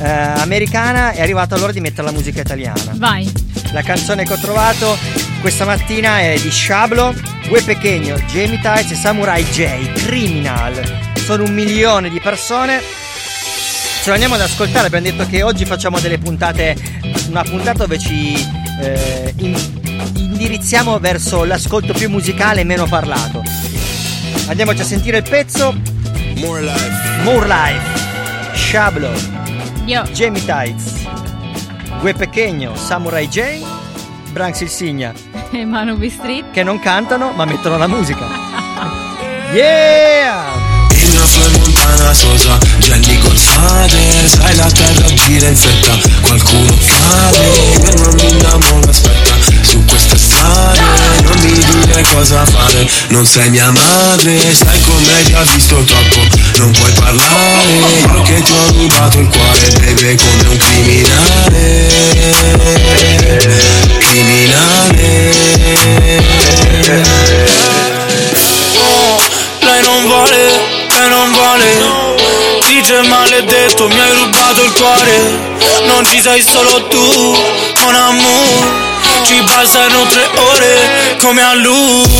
S3: eh, americana. È arrivata l'ora di mettere la musica italiana.
S4: Vai.
S3: La canzone che ho trovato questa mattina è di Shablo, Gue Pequeño, Jamie Tights e Samurai J, Criminal. Sono un milione di persone. Ce lo andiamo ad ascoltare, abbiamo detto che oggi facciamo delle puntate, una puntata dove ci eh, in- indirizziamo verso l'ascolto più musicale e meno parlato. Andiamoci a sentire il pezzo.
S16: More Life.
S3: More Life. Shablo,
S4: Io.
S3: Jamie Tights, Gue Pequeño, Samurai J, Branks il Signa.
S4: E Manu B Street.
S3: che non cantano ma mettono la musica. Yeah!
S17: È montana sosa, Jenny Gonzalez Sai la terra gira in fretta, qualcuno cade non mi innamoro, aspetta, strade Non mi dire cosa fare, non sei mia madre Sai hai già visto troppo, non puoi parlare Io che ti ho rubato il cuore, baby, come un criminale Criminale.
S18: Oh, lei non vuole, lei non vuole. Dice maledetto, mi hai rubato il cuore. Non ci sei solo tu, mon amour Ci bastano tre ore, come a lui.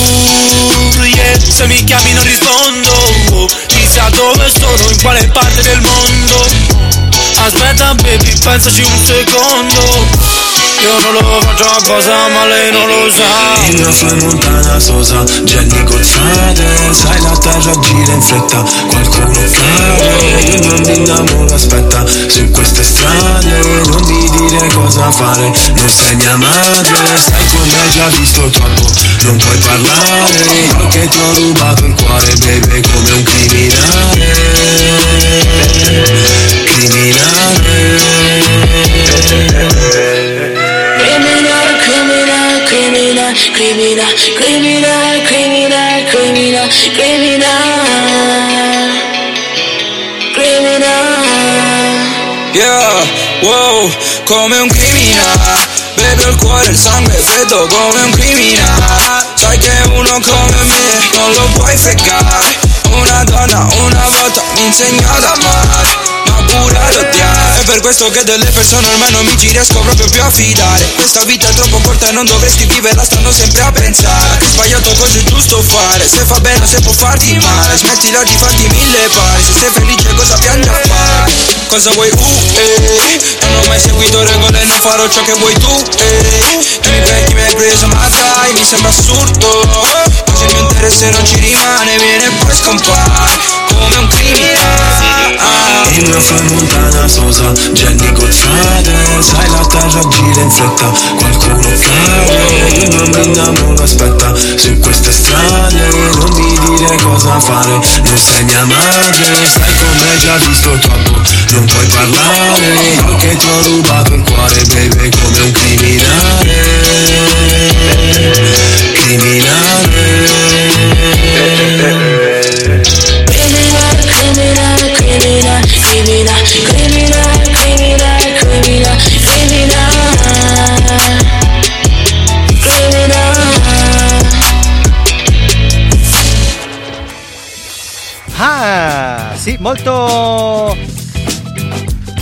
S18: Yeah. Se mi chiami non rispondo. Chissà dove sono, in quale parte del mondo. Aspetta baby, pensaci un secondo Io non faccio apposta ma lei non lo sa.
S17: Flow è montana sosa, Jenny Gonzalez Sai la terra gira in fretta, qualcuno cade Io non mi innamoro, aspetta, su queste strade. Non mi dire cosa fare, non sei mia madre. Sai come hai già visto troppo, non puoi parlare. Io che ti ho rubato il cuore, baby, come un criminale. Criminale
S19: criminal, criminal, criminal, criminal, criminal, criminal, criminal, criminal.
S18: Yeah, wow, come un criminale Bevo il cuore, il sangue freddo come un criminale Sai che uno come me non lo puoi fregare Una donna una volta mi ha insegnato a amare Ma pure È per questo che delle persone ormai non mi ci riesco proprio più a fidare. Questa vita è troppo corta e non dovresti viverla stando sempre a pensare. Che sbagliato cosa è giusto fare. Se fa bene o se può farti male. Smettila di farti mille pari. Se sei felice cosa piangi a fare? Cosa vuoi? Uh eh. Non ho mai seguito regole non farò ciò che vuoi tu eh. Tu mi mi hai preso ma dai Mi sembra assurdo. Quasi il mio interesse non ci rimane Viene e poi scompare Come un criminale
S17: Flow è montana sosa, Jenny Gonzalez Sai la terra gira in fretta, qualcuno cade Io non mi innamoro, aspetta, su queste strade Non mi dire cosa fare, non sei mia madre. Sai come hai già visto troppo, non puoi parlare. Io che ti ho rubato il cuore, baby, come un criminale
S3: molto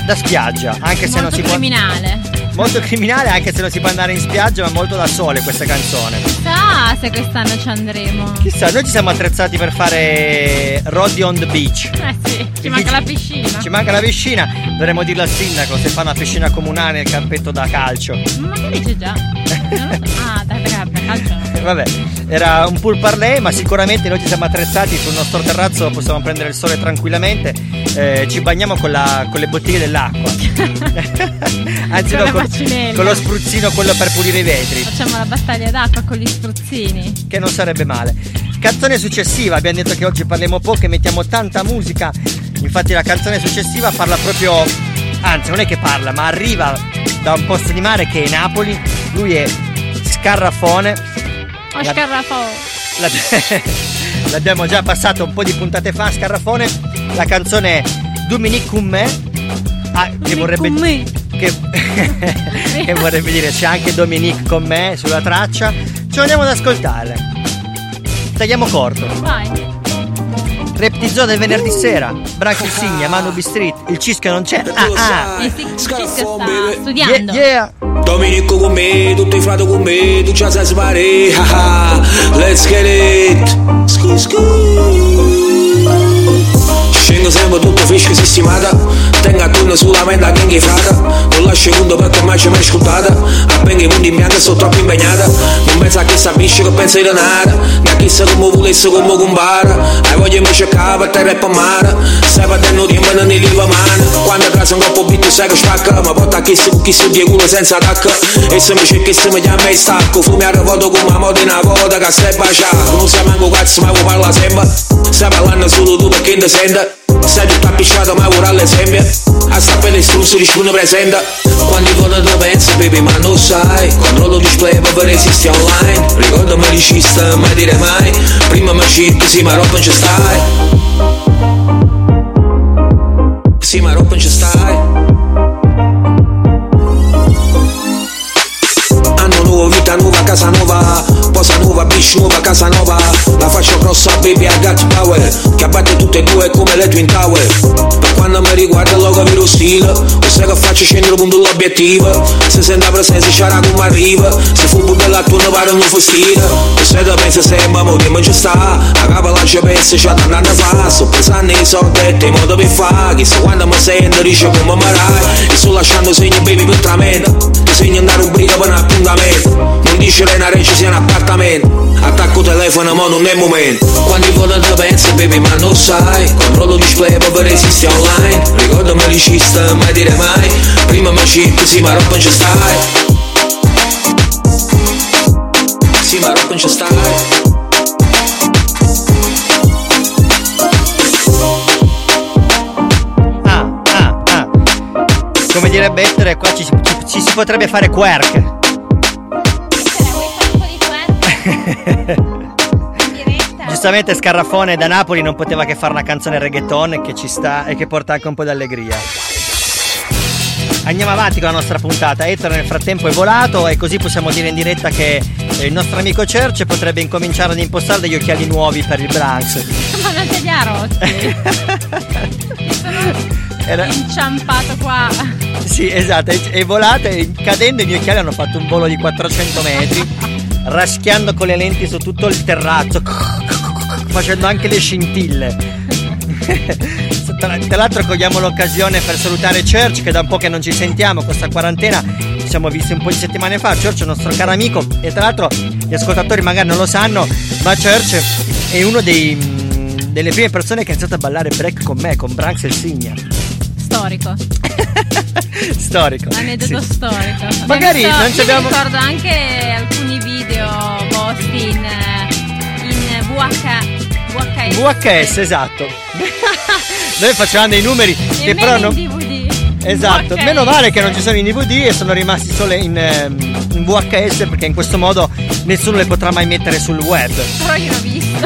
S3: da spiaggia, anche se non
S4: Molto
S3: si può
S4: criminale.
S3: molto criminale anche se non si può andare in spiaggia, ma molto da sole questa canzone.
S4: Chissà se quest'anno ci andremo.
S3: Chissà, noi ci siamo attrezzati per fare Roddy on the beach.
S4: Eh sì, ci manca la piscina.
S3: Ci manca la piscina, dovremmo dirlo al sindaco se fa una piscina comunale nel campetto da calcio.
S4: Ma magari c'è già. Non. Ah, dai, raga, calcio no.
S3: Eh, Vabbè, era un pool parlay, ma sicuramente noi ci siamo attrezzati sul nostro terrazzo, possiamo prendere il sole tranquillamente eh, ci bagniamo con, la- con le bottiglie dell'acqua. Anzi,
S4: Con
S3: no, con, con lo spruzzino, quello per pulire i vetri.
S4: Facciamo la battaglia d'acqua con gli spruzzini.
S3: che non sarebbe male. Canzone successiva, abbiamo detto che oggi parliamo poco e mettiamo tanta musica. Infatti la canzone successiva parla proprio, anzi non è che parla, ma arriva da un posto di mare che è Napoli. Lui è Scarrafone.
S4: Oh,
S3: La-
S4: scarrafo.
S3: la- l'abbiamo già passato un po' di puntate fa, Scarrafone. La canzone è Dominique con me. Ah, che vorrebbe che, che vorrebbe dire c'è anche Dominique con me sulla traccia. Ce lo andiamo ad ascoltare. Tagliamo corto.
S4: Vai.
S3: Reptizzo del venerdì sera. Branco Insignia, Manu B Street. Il Cisco non c'è. Ah ah.
S4: Il Cisco sta studiando.
S3: Yeah, yeah.
S20: Domenico con me, tutti i frati con me, tu ci fare, haha, let's get it. Scu, Scengo sempre tutto fresco e sistemata Tengo a turno sulla mente che è frata Non lascio conto perché mai ci hai mai ascoltata Appena i mondi in bianco sono troppo impegnata Non pensa a chi sa bisce che pensa di nada Da chi sa come volesse come compara Hai voglia di cercare per terra e per mare Stai perdendo tempo non ne liva mano Quando a casa un coppo bitto sai che spacca Ma porta a chi si chi si di culo senza attacca E se mi cerchi se mi chiama e stacco Fumi a revoto con una moda in una coda che stai baciato Non sai manco cazzo ma vuoi parla sempre Stai parlando solo tu perché non ti sente Sei tutto appicciato ma vorrà l'esempio A sapere l'espulso risponde presenta. Quando con te pensi baby ma non sai. Controllo display per vedere esisti online. Ricordami regista mai dire mai. Prima mi cerchi sì ma roba non ci stai. Sì ma roba non ci stai vita nuova, casa nuova Posa nuova, bitch nuova, casa nuova La faccio grossa baby, I got power. Che abbatte tutte e due come le Twin Tower. Per quando mi riguarda lo capire stile O sai che faccio scendere punto l'obiettivo. Se sente la presenza c'era come arriva Se fu bella tu ne pare un fastino O se te pensa sempre, mo che non ci sta. A capo la ci pensa, c'è da andare fa. Sto pensando ai soldi e i modi per fare Chissà quando mi sento, dice come mi rai E sto lasciando segni baby per tramento Ti segno andare un briga per un appuntamento Non dice che una reggia sia un appartamento. Attacco telefono ma non è momento. Quando i volo te pensi baby ma non sai. Controllo display per vedere esisti online. Ricordami regista mai dire mai. Prima mi cerchi sì ma roba non ci stai. Sì ma roba non ci stai.
S3: Ah, ah, ah. Come direbbe Ettore, qua ci, ci- ci si potrebbe fare quirk. Giustamente Scarrafone da Napoli non poteva che fare una canzone reggaeton che ci sta e che porta anche un po' d'allegria. Andiamo avanti con la nostra puntata. Ettore nel frattempo è volato e così possiamo dire in diretta che eh, il nostro amico Church potrebbe incominciare ad impostare degli occhiali nuovi per il Branks.
S4: Ma non te li ha rotti.
S3: Era-
S4: inciampato qua.
S3: Sì, esatto, è, è volata e cadendo i miei occhiali hanno fatto un volo di 400 metri, raschiando con le lenti su tutto il terrazzo, facendo anche le scintille. Tra, l'altro cogliamo l'occasione per salutare Church che da un po' che non ci sentiamo questa quarantena, ci siamo visti un po' di settimane fa, Church è un nostro caro amico e tra l'altro gli ascoltatori magari non lo sanno, ma Church è uno dei, mm, delle prime persone che ha iniziato a ballare break con me, con Branks e il Signa.
S4: Storico.
S3: Storico.
S4: Aneddoto
S3: Sì.
S4: storico.
S3: Magari
S4: Abbiamo
S3: non
S4: visto-
S3: ci abbiamo-
S4: ricordo anche alcuni video posti in, in VH, VHS.
S3: VHS, esatto. Noi facevamo dei numeri che però non.
S4: DVD.
S3: Esatto,
S4: VHS.
S3: meno male che non ci sono in DVD e sono rimasti solo in, ehm, in VHS perché in questo modo nessuno le potrà mai mettere sul web.
S4: Però io l'ho visto.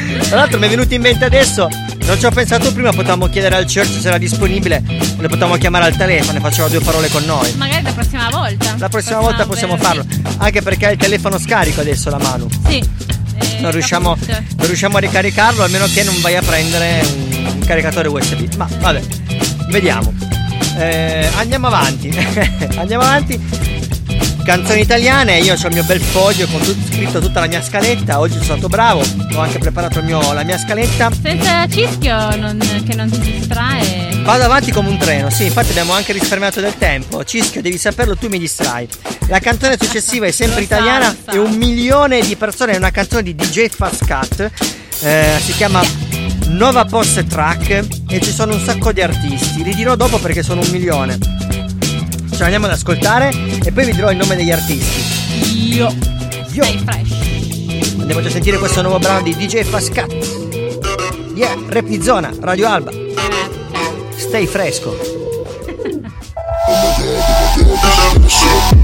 S3: Tra l'altro mi è venuto in mente adesso, non ci ho pensato prima, potevamo chiedere al church se era disponibile, lo potevamo chiamare al telefono e faceva due parole con noi.
S4: Magari la prossima volta.
S3: La prossima volta possiamo farlo, anche perché ha il telefono scarico adesso la Manu.
S4: Sì. Eh,
S3: Non riusciamo, non riusciamo a ricaricarlo, almeno che non vai a prendere un, un caricatore USB. Ma vabbè, vediamo. Eh, andiamo avanti. andiamo avanti. Canzoni italiane, io ho il mio bel foglio con tut- scritto tutta la mia scaletta. Oggi sono stato bravo, ho anche preparato il mio- la mia scaletta.
S4: Senza cischio non- che non ti distrae.
S3: Vado avanti come un treno, sì, infatti abbiamo anche risparmiato del tempo. Cischio, devi saperlo, tu mi distrai. La canzone successiva è sempre italiana
S4: lo sa.
S3: e un milione di persone, è una canzone di DJ Fast Cat. eh, si chiama Nuova post track e ci sono un sacco di artisti. Li dirò dopo perché sono un milione. Ce la andiamo ad ascoltare e poi vi dirò il nome degli artisti.
S4: Io.
S3: Io.
S4: Stay fresh.
S3: Andiamo già a sentire questo nuovo brano di DJ Fascat. Yeah, rap di zona, Radio Alba. Stay fresco.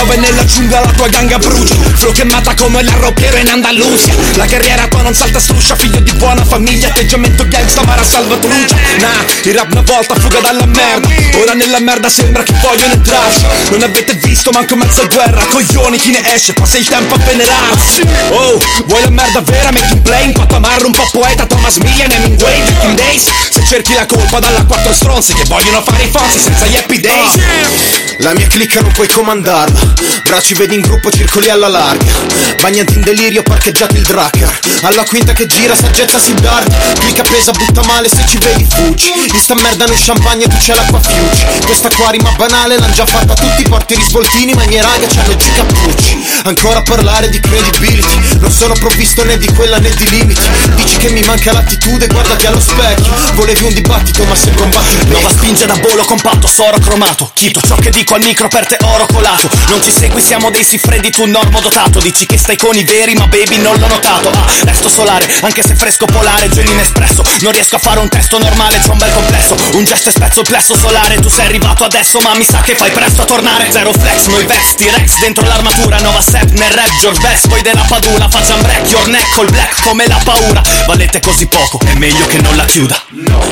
S21: la nove nella giungla la tua ganga brucia. Flow che mata come l'arrocchiero in Andalusia. La carriera tua non salta struscia Figlio di buona famiglia. Atteggiamento gangsta ma la salvatrucia Nah, il rap una volta fuga dalla merda. Ora nella merda sembra che vogliono entrarci Non avete visto manco mezza guerra. Coglioni chi ne esce? Passa il tempo a venerarsi Oh, vuoi la merda vera? Metti in play Un po' tamarro, un po' poeta. Thomas Millian, Hemingway, Victim Days. Se cerchi la colpa dalla quattro stronze Che vogliono fare i fonzi senza gli happy days.
S22: La mia clicca non puoi comandarla Bracci vedi in gruppo, circoli alla larga. Bagnati in delirio, parcheggiati il dracker Alla quinta che gira, saggezza si dark Clicca pesa, butta male, se ci vedi fuggi Di sta merda noi champagne, tu c'è l'acqua fiuggi Questa qua rima banale, l'han già fatta tutti. Porti risvoltini, ma i miei raga c'hanno giù cappucci Ancora parlare di credibility. Non sono provvisto né di quella né di limiti. Dici che mi manca l'attitude, guardati allo specchio. Volevi un dibattito, ma sembra un battito
S21: Nuova spinge da bolo compatto, soro cromato. Chito ciò che dico al micro per te oro colato. Non ci segui, siamo dei freddi, tu normo dotato Dici che stai con i veri, ma baby non l'ho notato. Ah, resto solare, anche se fresco polare Gelo in espresso, non riesco a fare un testo normale C'ho un bel complesso, un gesto e spezzo il plesso solare. Tu sei arrivato adesso, ma mi sa che fai presto a tornare. Zero flex, noi vesti, Rex dentro l'armatura. Nuova set nel rap, George Best, poi della padula. Faccia un break, your neck, col black come la paura. Valete così poco, è meglio che non la chiuda.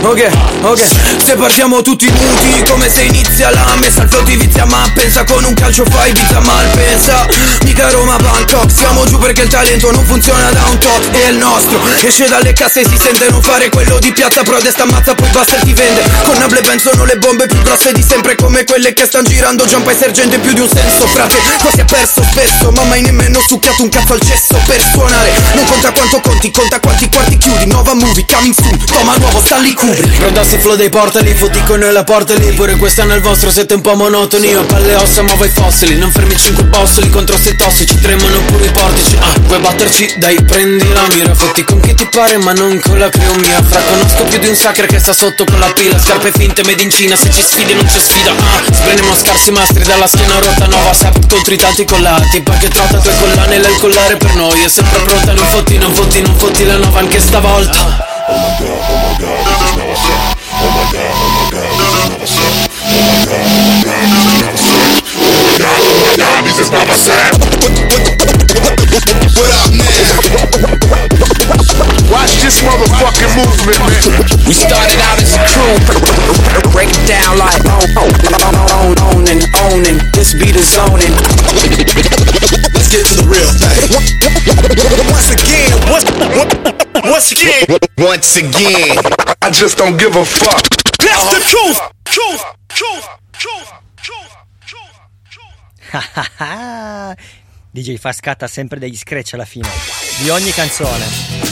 S7: Ok, ok, se partiamo tutti nudi come se inizia la messa Il flow ti vizia ma pensa con un calcio fai vita malpensa Mica Roma Bangkok, siamo giù perché il talento non funziona da un top E il nostro. Esce dalle casse e si sente non fare quello di piazza Prodesta ammazza poi basta e ti vende. Con Nable Ben sono le bombe più grosse di sempre Come quelle che stanno girando Jump e sergente più di un senso. Frate, si è perso spesso Ma mai nemmeno succhiato un cazzo al cesso. Per suonare Non conta quanto conti, conta quanti quarti chiudi. Nuova movie, coming soon, toma nuovo Stanley Kubrick.
S22: Prodassi flow dei portali, fotti con noi la porta lì. Pure quest'anno il vostro siete un po' monotoni. Io palle ossa ma voi fossili Non fermi cinque bossoli contro sei tossici Tremano pure i portici Ah, vuoi batterci? Dai, prendi la mira Fotti con chi ti pare ma non con la crew mia Fra conosco più di un sacre che sta sotto con la pila Scarpe finte made in Cina Se ci sfidi non c'è sfida Ah, sbreniamo scarsi mastri dalla schiena rotta Nuova sap contro i tanti collati Perché trotta tue collane e il collare per noi È sempre pronta, non fotti, non fotti, non fotti la nova anche stavolta
S13: What up now? Watch this motherfucking movement, man.
S7: We started out as a crew, break it down like own, own, own, and owning. This beat is zoning.
S13: Let's get to the real thing. Once again, once, once again, once again, I just don't give a fuck. That's the uh-huh. truth. Truth. Truth. Truth.
S3: DJ fa scatta sempre degli scratch alla fine di ogni canzone.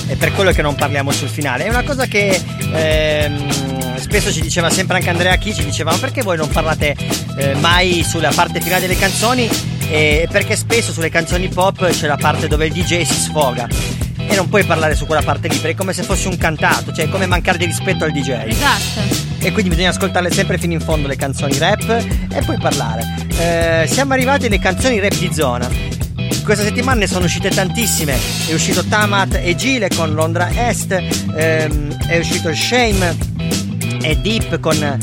S3: È per quello che non parliamo sul finale. È una cosa che ehm, spesso ci diceva sempre anche Andrea Chi, ci diceva ma perché voi non parlate eh, mai sulla parte finale delle canzoni? E perché spesso sulle canzoni pop c'è la parte dove il DJ si sfoga. E non puoi parlare su quella parte lì perché è come se fosse un cantato, cioè è come mancare di rispetto al DJ.
S4: Esatto.
S3: E quindi bisogna ascoltarle sempre fino in fondo le canzoni rap e poi parlare. Eh, siamo arrivati alle canzoni rap di zona. Questa settimana ne sono uscite tantissime. È uscito Tamat e Gile con Londra Est, ehm, è uscito Shame e Deep con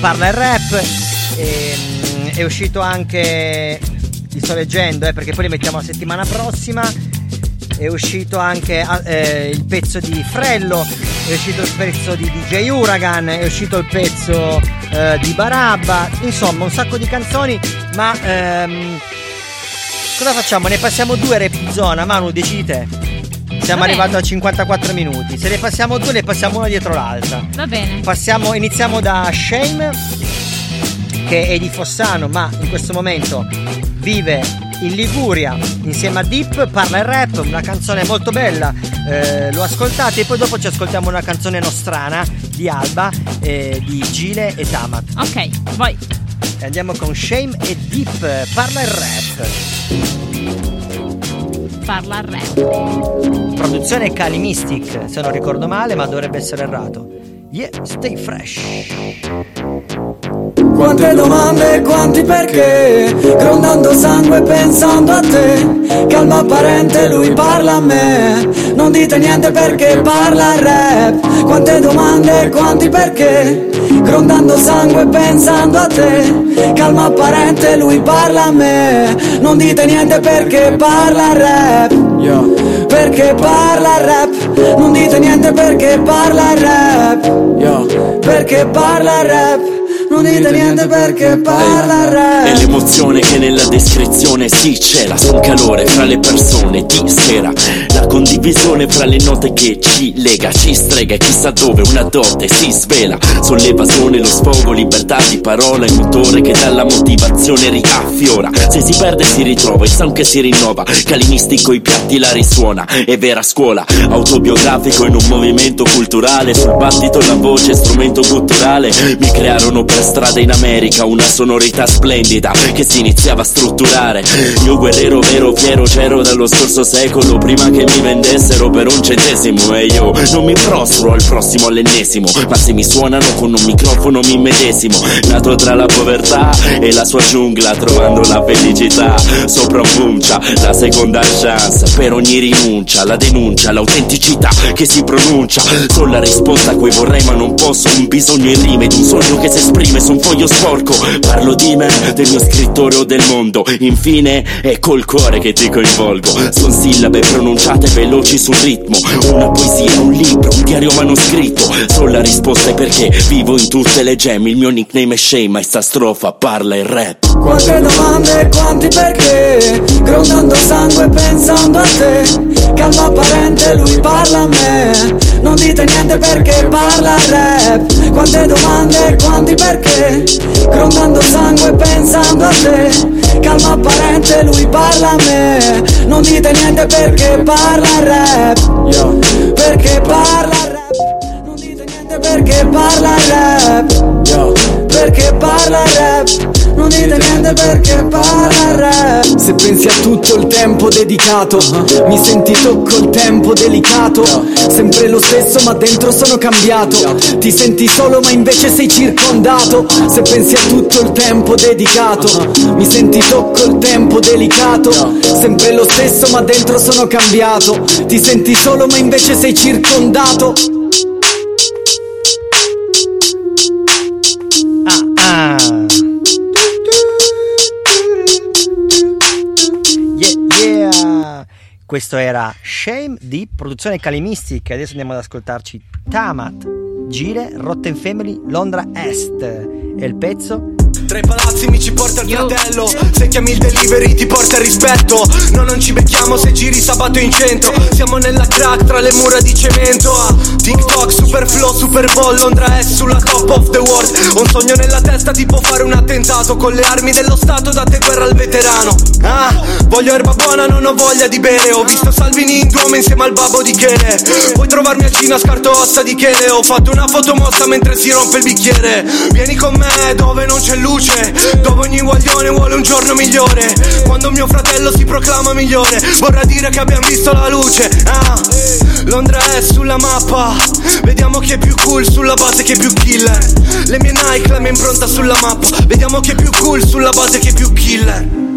S3: Parla il Rap, ehm, è uscito anche, li sto leggendo eh, perché poi li mettiamo la settimana prossima, è uscito anche eh, il pezzo di Frello, è uscito il pezzo di DJ Uragan, è uscito il pezzo eh, di Barabba, insomma un sacco di canzoni, ma ehm, cosa facciamo? Ne passiamo due rap zona, Manu decidi te. Siamo arrivati a 54 minuti, se ne passiamo due ne passiamo una dietro l'altra.
S4: Va bene.
S3: Passiamo, iniziamo da Shame, che è di Fossano, ma in questo momento vive in Liguria insieme a Deep, parla il rap, una canzone molto bella. eh, lo ascoltate e poi dopo ci ascoltiamo una canzone nostrana di Alba, eh, di Gile e Tamat.
S4: Ok, vai.
S3: E andiamo con Shame e Deep, parla il rap.
S4: Parla al rap.
S3: Produzione Cali Mystic, se non ricordo male, ma dovrebbe essere errato. Yeah, stay fresh.
S7: Quante domande, quanti perché? Grondando sangue pensando a te. Calma apparente, lui parla a me. Non dite niente perché parla rap. Quante domande, quanti perché? Grondando sangue pensando a te. Calma apparente, lui parla a me. Non dite niente perché parla rap Perché parla rap? Non dite niente perché parla rap. Perché parla rap non dite niente perché parla il
S23: È l'emozione che nella descrizione si cela Son calore fra le persone di sera. La condivisione fra le note che ci lega Ci strega e chissà dove una dote si svela. Sollevasone, lo sfogo, libertà di parola Il motore che dalla motivazione riaffiora. Se si perde si ritrova, il sound che si rinnova. Calinistico i piatti la risuona È vera scuola, autobiografico in un movimento culturale Sul battito la voce, strumento culturale Mi crearono per strada in America una sonorità splendida che si iniziava a strutturare. Io guerriero vero, fiero, c'ero dallo scorso secolo, prima che mi vendessero per un centesimo. E io non mi prostro al prossimo all'ennesimo, ma se mi suonano con un microfono mi medesimo. Nato tra la povertà e la sua giungla, trovando la felicità. Sopravvuncia la seconda chance per ogni rinuncia, la denuncia, l'autenticità che si pronuncia. Sono la risposta a cui vorrei ma non posso, un bisogno in rime ed un sogno che si esprime su un foglio sporco. Parlo di me, del mio scrittore o del mondo. Infine è col cuore che ti coinvolgo. Son sillabe pronunciate veloci sul ritmo. Una poesia, un libro, un diario manoscritto. Sono la risposta è perché vivo in tutte le gemme. Il mio nickname è Shame, ma sta strofa parla il rap.
S7: Quante domande, quanti perché Grondando sangue pensando a te Calma apparente, lui parla a me. Non dite niente perché parla rap. Quante domande, quanti perché? Grondando sangue pensando a te. Calma apparente, lui parla a me. Non dite niente perché parla rap. Perché parla rap. Non dite niente perché parla rap. Perché parla rap non dite niente perché rap
S24: Se pensi a tutto il tempo dedicato Mi senti tocco il tempo delicato. Sempre lo stesso ma dentro sono cambiato. Ti senti solo ma invece sei circondato. Se pensi a tutto il tempo dedicato Mi senti tocco il tempo delicato. Sempre lo stesso ma dentro sono cambiato. Ti senti solo ma invece sei circondato
S3: Questo era Shame di produzione Calimistic. Adesso andiamo ad ascoltarci Tamat, Gire, Rotten Family, Londra Est. E il pezzo
S7: Tra i palazzi mi ci porta il fratello. Se chiami il delivery ti porta il rispetto. No non ci becchiamo se giri sabato in centro. Siamo nella crack tra le mura di cemento. Ah, TikTok, super flow, super bowl Londra è sulla top of the world. Ho un sogno nella testa tipo fare un attentato Con le armi dello stato date guerra al veterano. Ah, voglio erba buona, non ho voglia di bere. Ho visto Salvini in duomo insieme al babbo di Chele Puoi trovarmi a Cina, scarto ossa di Chele? Ho fatto una foto mossa mentre si rompe il bicchiere. Vieni con me dove non c'è luce Dove ogni guaglione vuole un giorno migliore. Quando mio fratello si proclama migliore Vorrà dire che abbiamo visto la luce Ah, Londra è sulla mappa Vediamo chi è più cool sulla base che è più killer. Le mie Nike, la mia impronta sulla mappa Vediamo chi è più cool sulla base che è più killer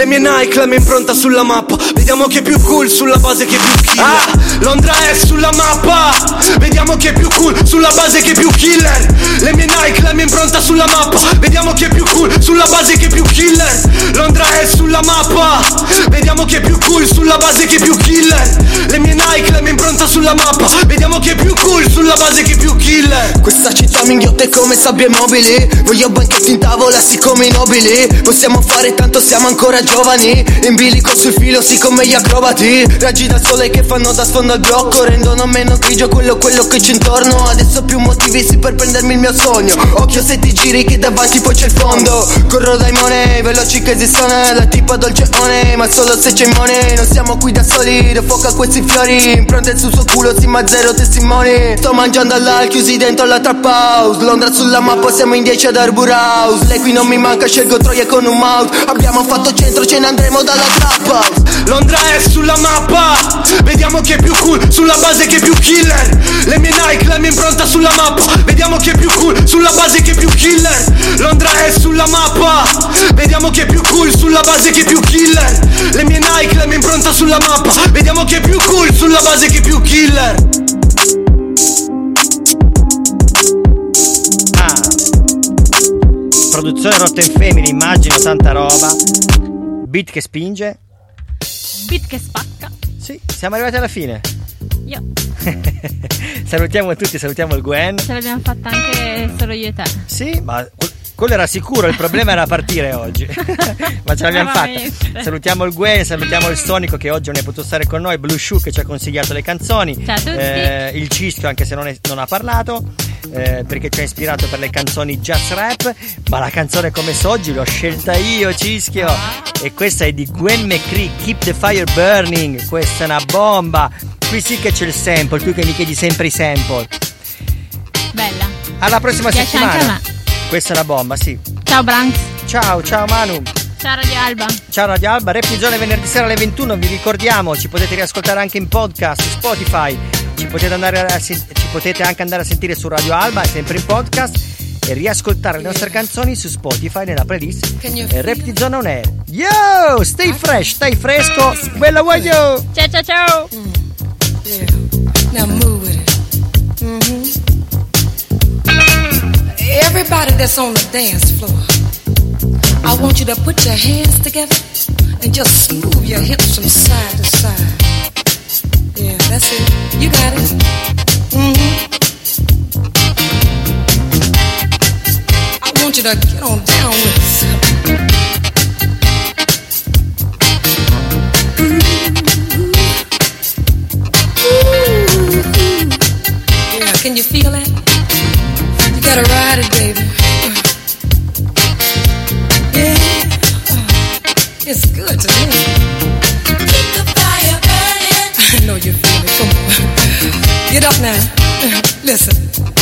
S7: Le mie Nike, la mia impronta sulla mappa. Vediamo chi è più cool sulla base che è più killer. Ah, Londra è sulla mappa. Vediamo chi è più cool sulla base che è più killer. Le mie Nike, la mia impronta sulla mappa. Vediamo chi è più cool sulla base che è più killer. Londra è sulla mappa. Vediamo chi è più cool sulla base che è più killer. Le mie Nike, la mia impronta sulla mappa. Vediamo chi è più cool sulla base che è più killer.
S25: Questa città mi inghiotte come sabbie mobili. Voglio banchetti in tavola siccome i nobili. Possiamo fare tanto siamo ancora giovani In bilico sul filo sì come gli acrobati. Raggi da sole che fanno da sfondo al blocco Rendono meno grigio quello quello che c'è intorno. Adesso più motivi sì per prendermi il mio sogno. Occhio se ti giri che davanti poi c'è il fondo. Corro dai money, veloci che esistono La tipa dolce one, ma solo se c'è money Non siamo qui da soli, do fuoco a questi fiori Impronte sul suo culo, sì ma zero testimoni. Sto mangiando all'al, chiusi dentro la trap house. Londra sulla mappa, siamo in 10 ad Arbor House. Lei qui non mi manca, scelgo troie con un mouse. Abbiamo fatto centro, ce ne andremo dalla trap house Londra è sulla mappa. Vediamo chi è più cool, sulla base che è più killer. Le mie Nike, la mia impronta sulla mappa. Vediamo chi è più cool, sulla base che è più killer. Londra è sulla mappa. Vediamo chi è più cool, sulla base che è più killer. Le mie Nike, la mia impronta sulla mappa. Vediamo chi è più cool, sulla base che è più killer.
S3: Ah. Produzione Rotten Family, immagino, tanta roba. Beat che spinge.
S4: Beat che spacca.
S3: Sì, siamo arrivati alla fine.
S4: Io.
S3: salutiamo tutti, salutiamo il Gwen.
S4: Ce l'abbiamo fatta anche solo io e te.
S3: Sì, ma que- quello era sicuro, il problema era partire oggi. ma ce l'abbiamo fatta. Salutiamo il Gwen, salutiamo il Sonico che oggi non è potuto stare con noi, Blue Shoe che ci ha consigliato le canzoni.
S4: Ciao a tutti.
S3: Eh, il Cischio anche se non, è- non ha parlato. Eh, perché ci ha ispirato per le canzoni jazz rap, ma la canzone come so oggi l'ho scelta io, Cischio. E questa è di Gwen McCree, Keep the Fire Burning. Questa è una bomba. Qui sì che c'è il sample, tu che mi chiedi sempre i sample.
S4: Bella.
S3: Alla prossima settimana. Questa è una bomba, sì.
S4: Ciao Branks.
S3: Ciao, ciao Manu.
S4: Ciao Radio Alba.
S3: Ciao Radio Alba, Rap Zone venerdì sera alle 21, vi ricordiamo, ci potete riascoltare anche in podcast su Spotify, ci potete, andare a ci potete anche andare a sentire su Radio Alba, sempre in podcast, e riascoltare le nostre canzoni su Spotify nella playlist Rap Zone On Air. Yo, stay fresh, stai fresco, bella voglio!
S4: Ciao ciao ciao.
S26: Now move with it. hmm Everybody that's on the dance floor, I want you to put your hands together and just move your hips from side to side. Yeah, that's it. You got it. hmm I want you to get on down with it. Mm-hmm. Yeah, can you feel that? You gotta ride it, baby. Uh. Yeah, uh. it's good to me. Get up now. Listen.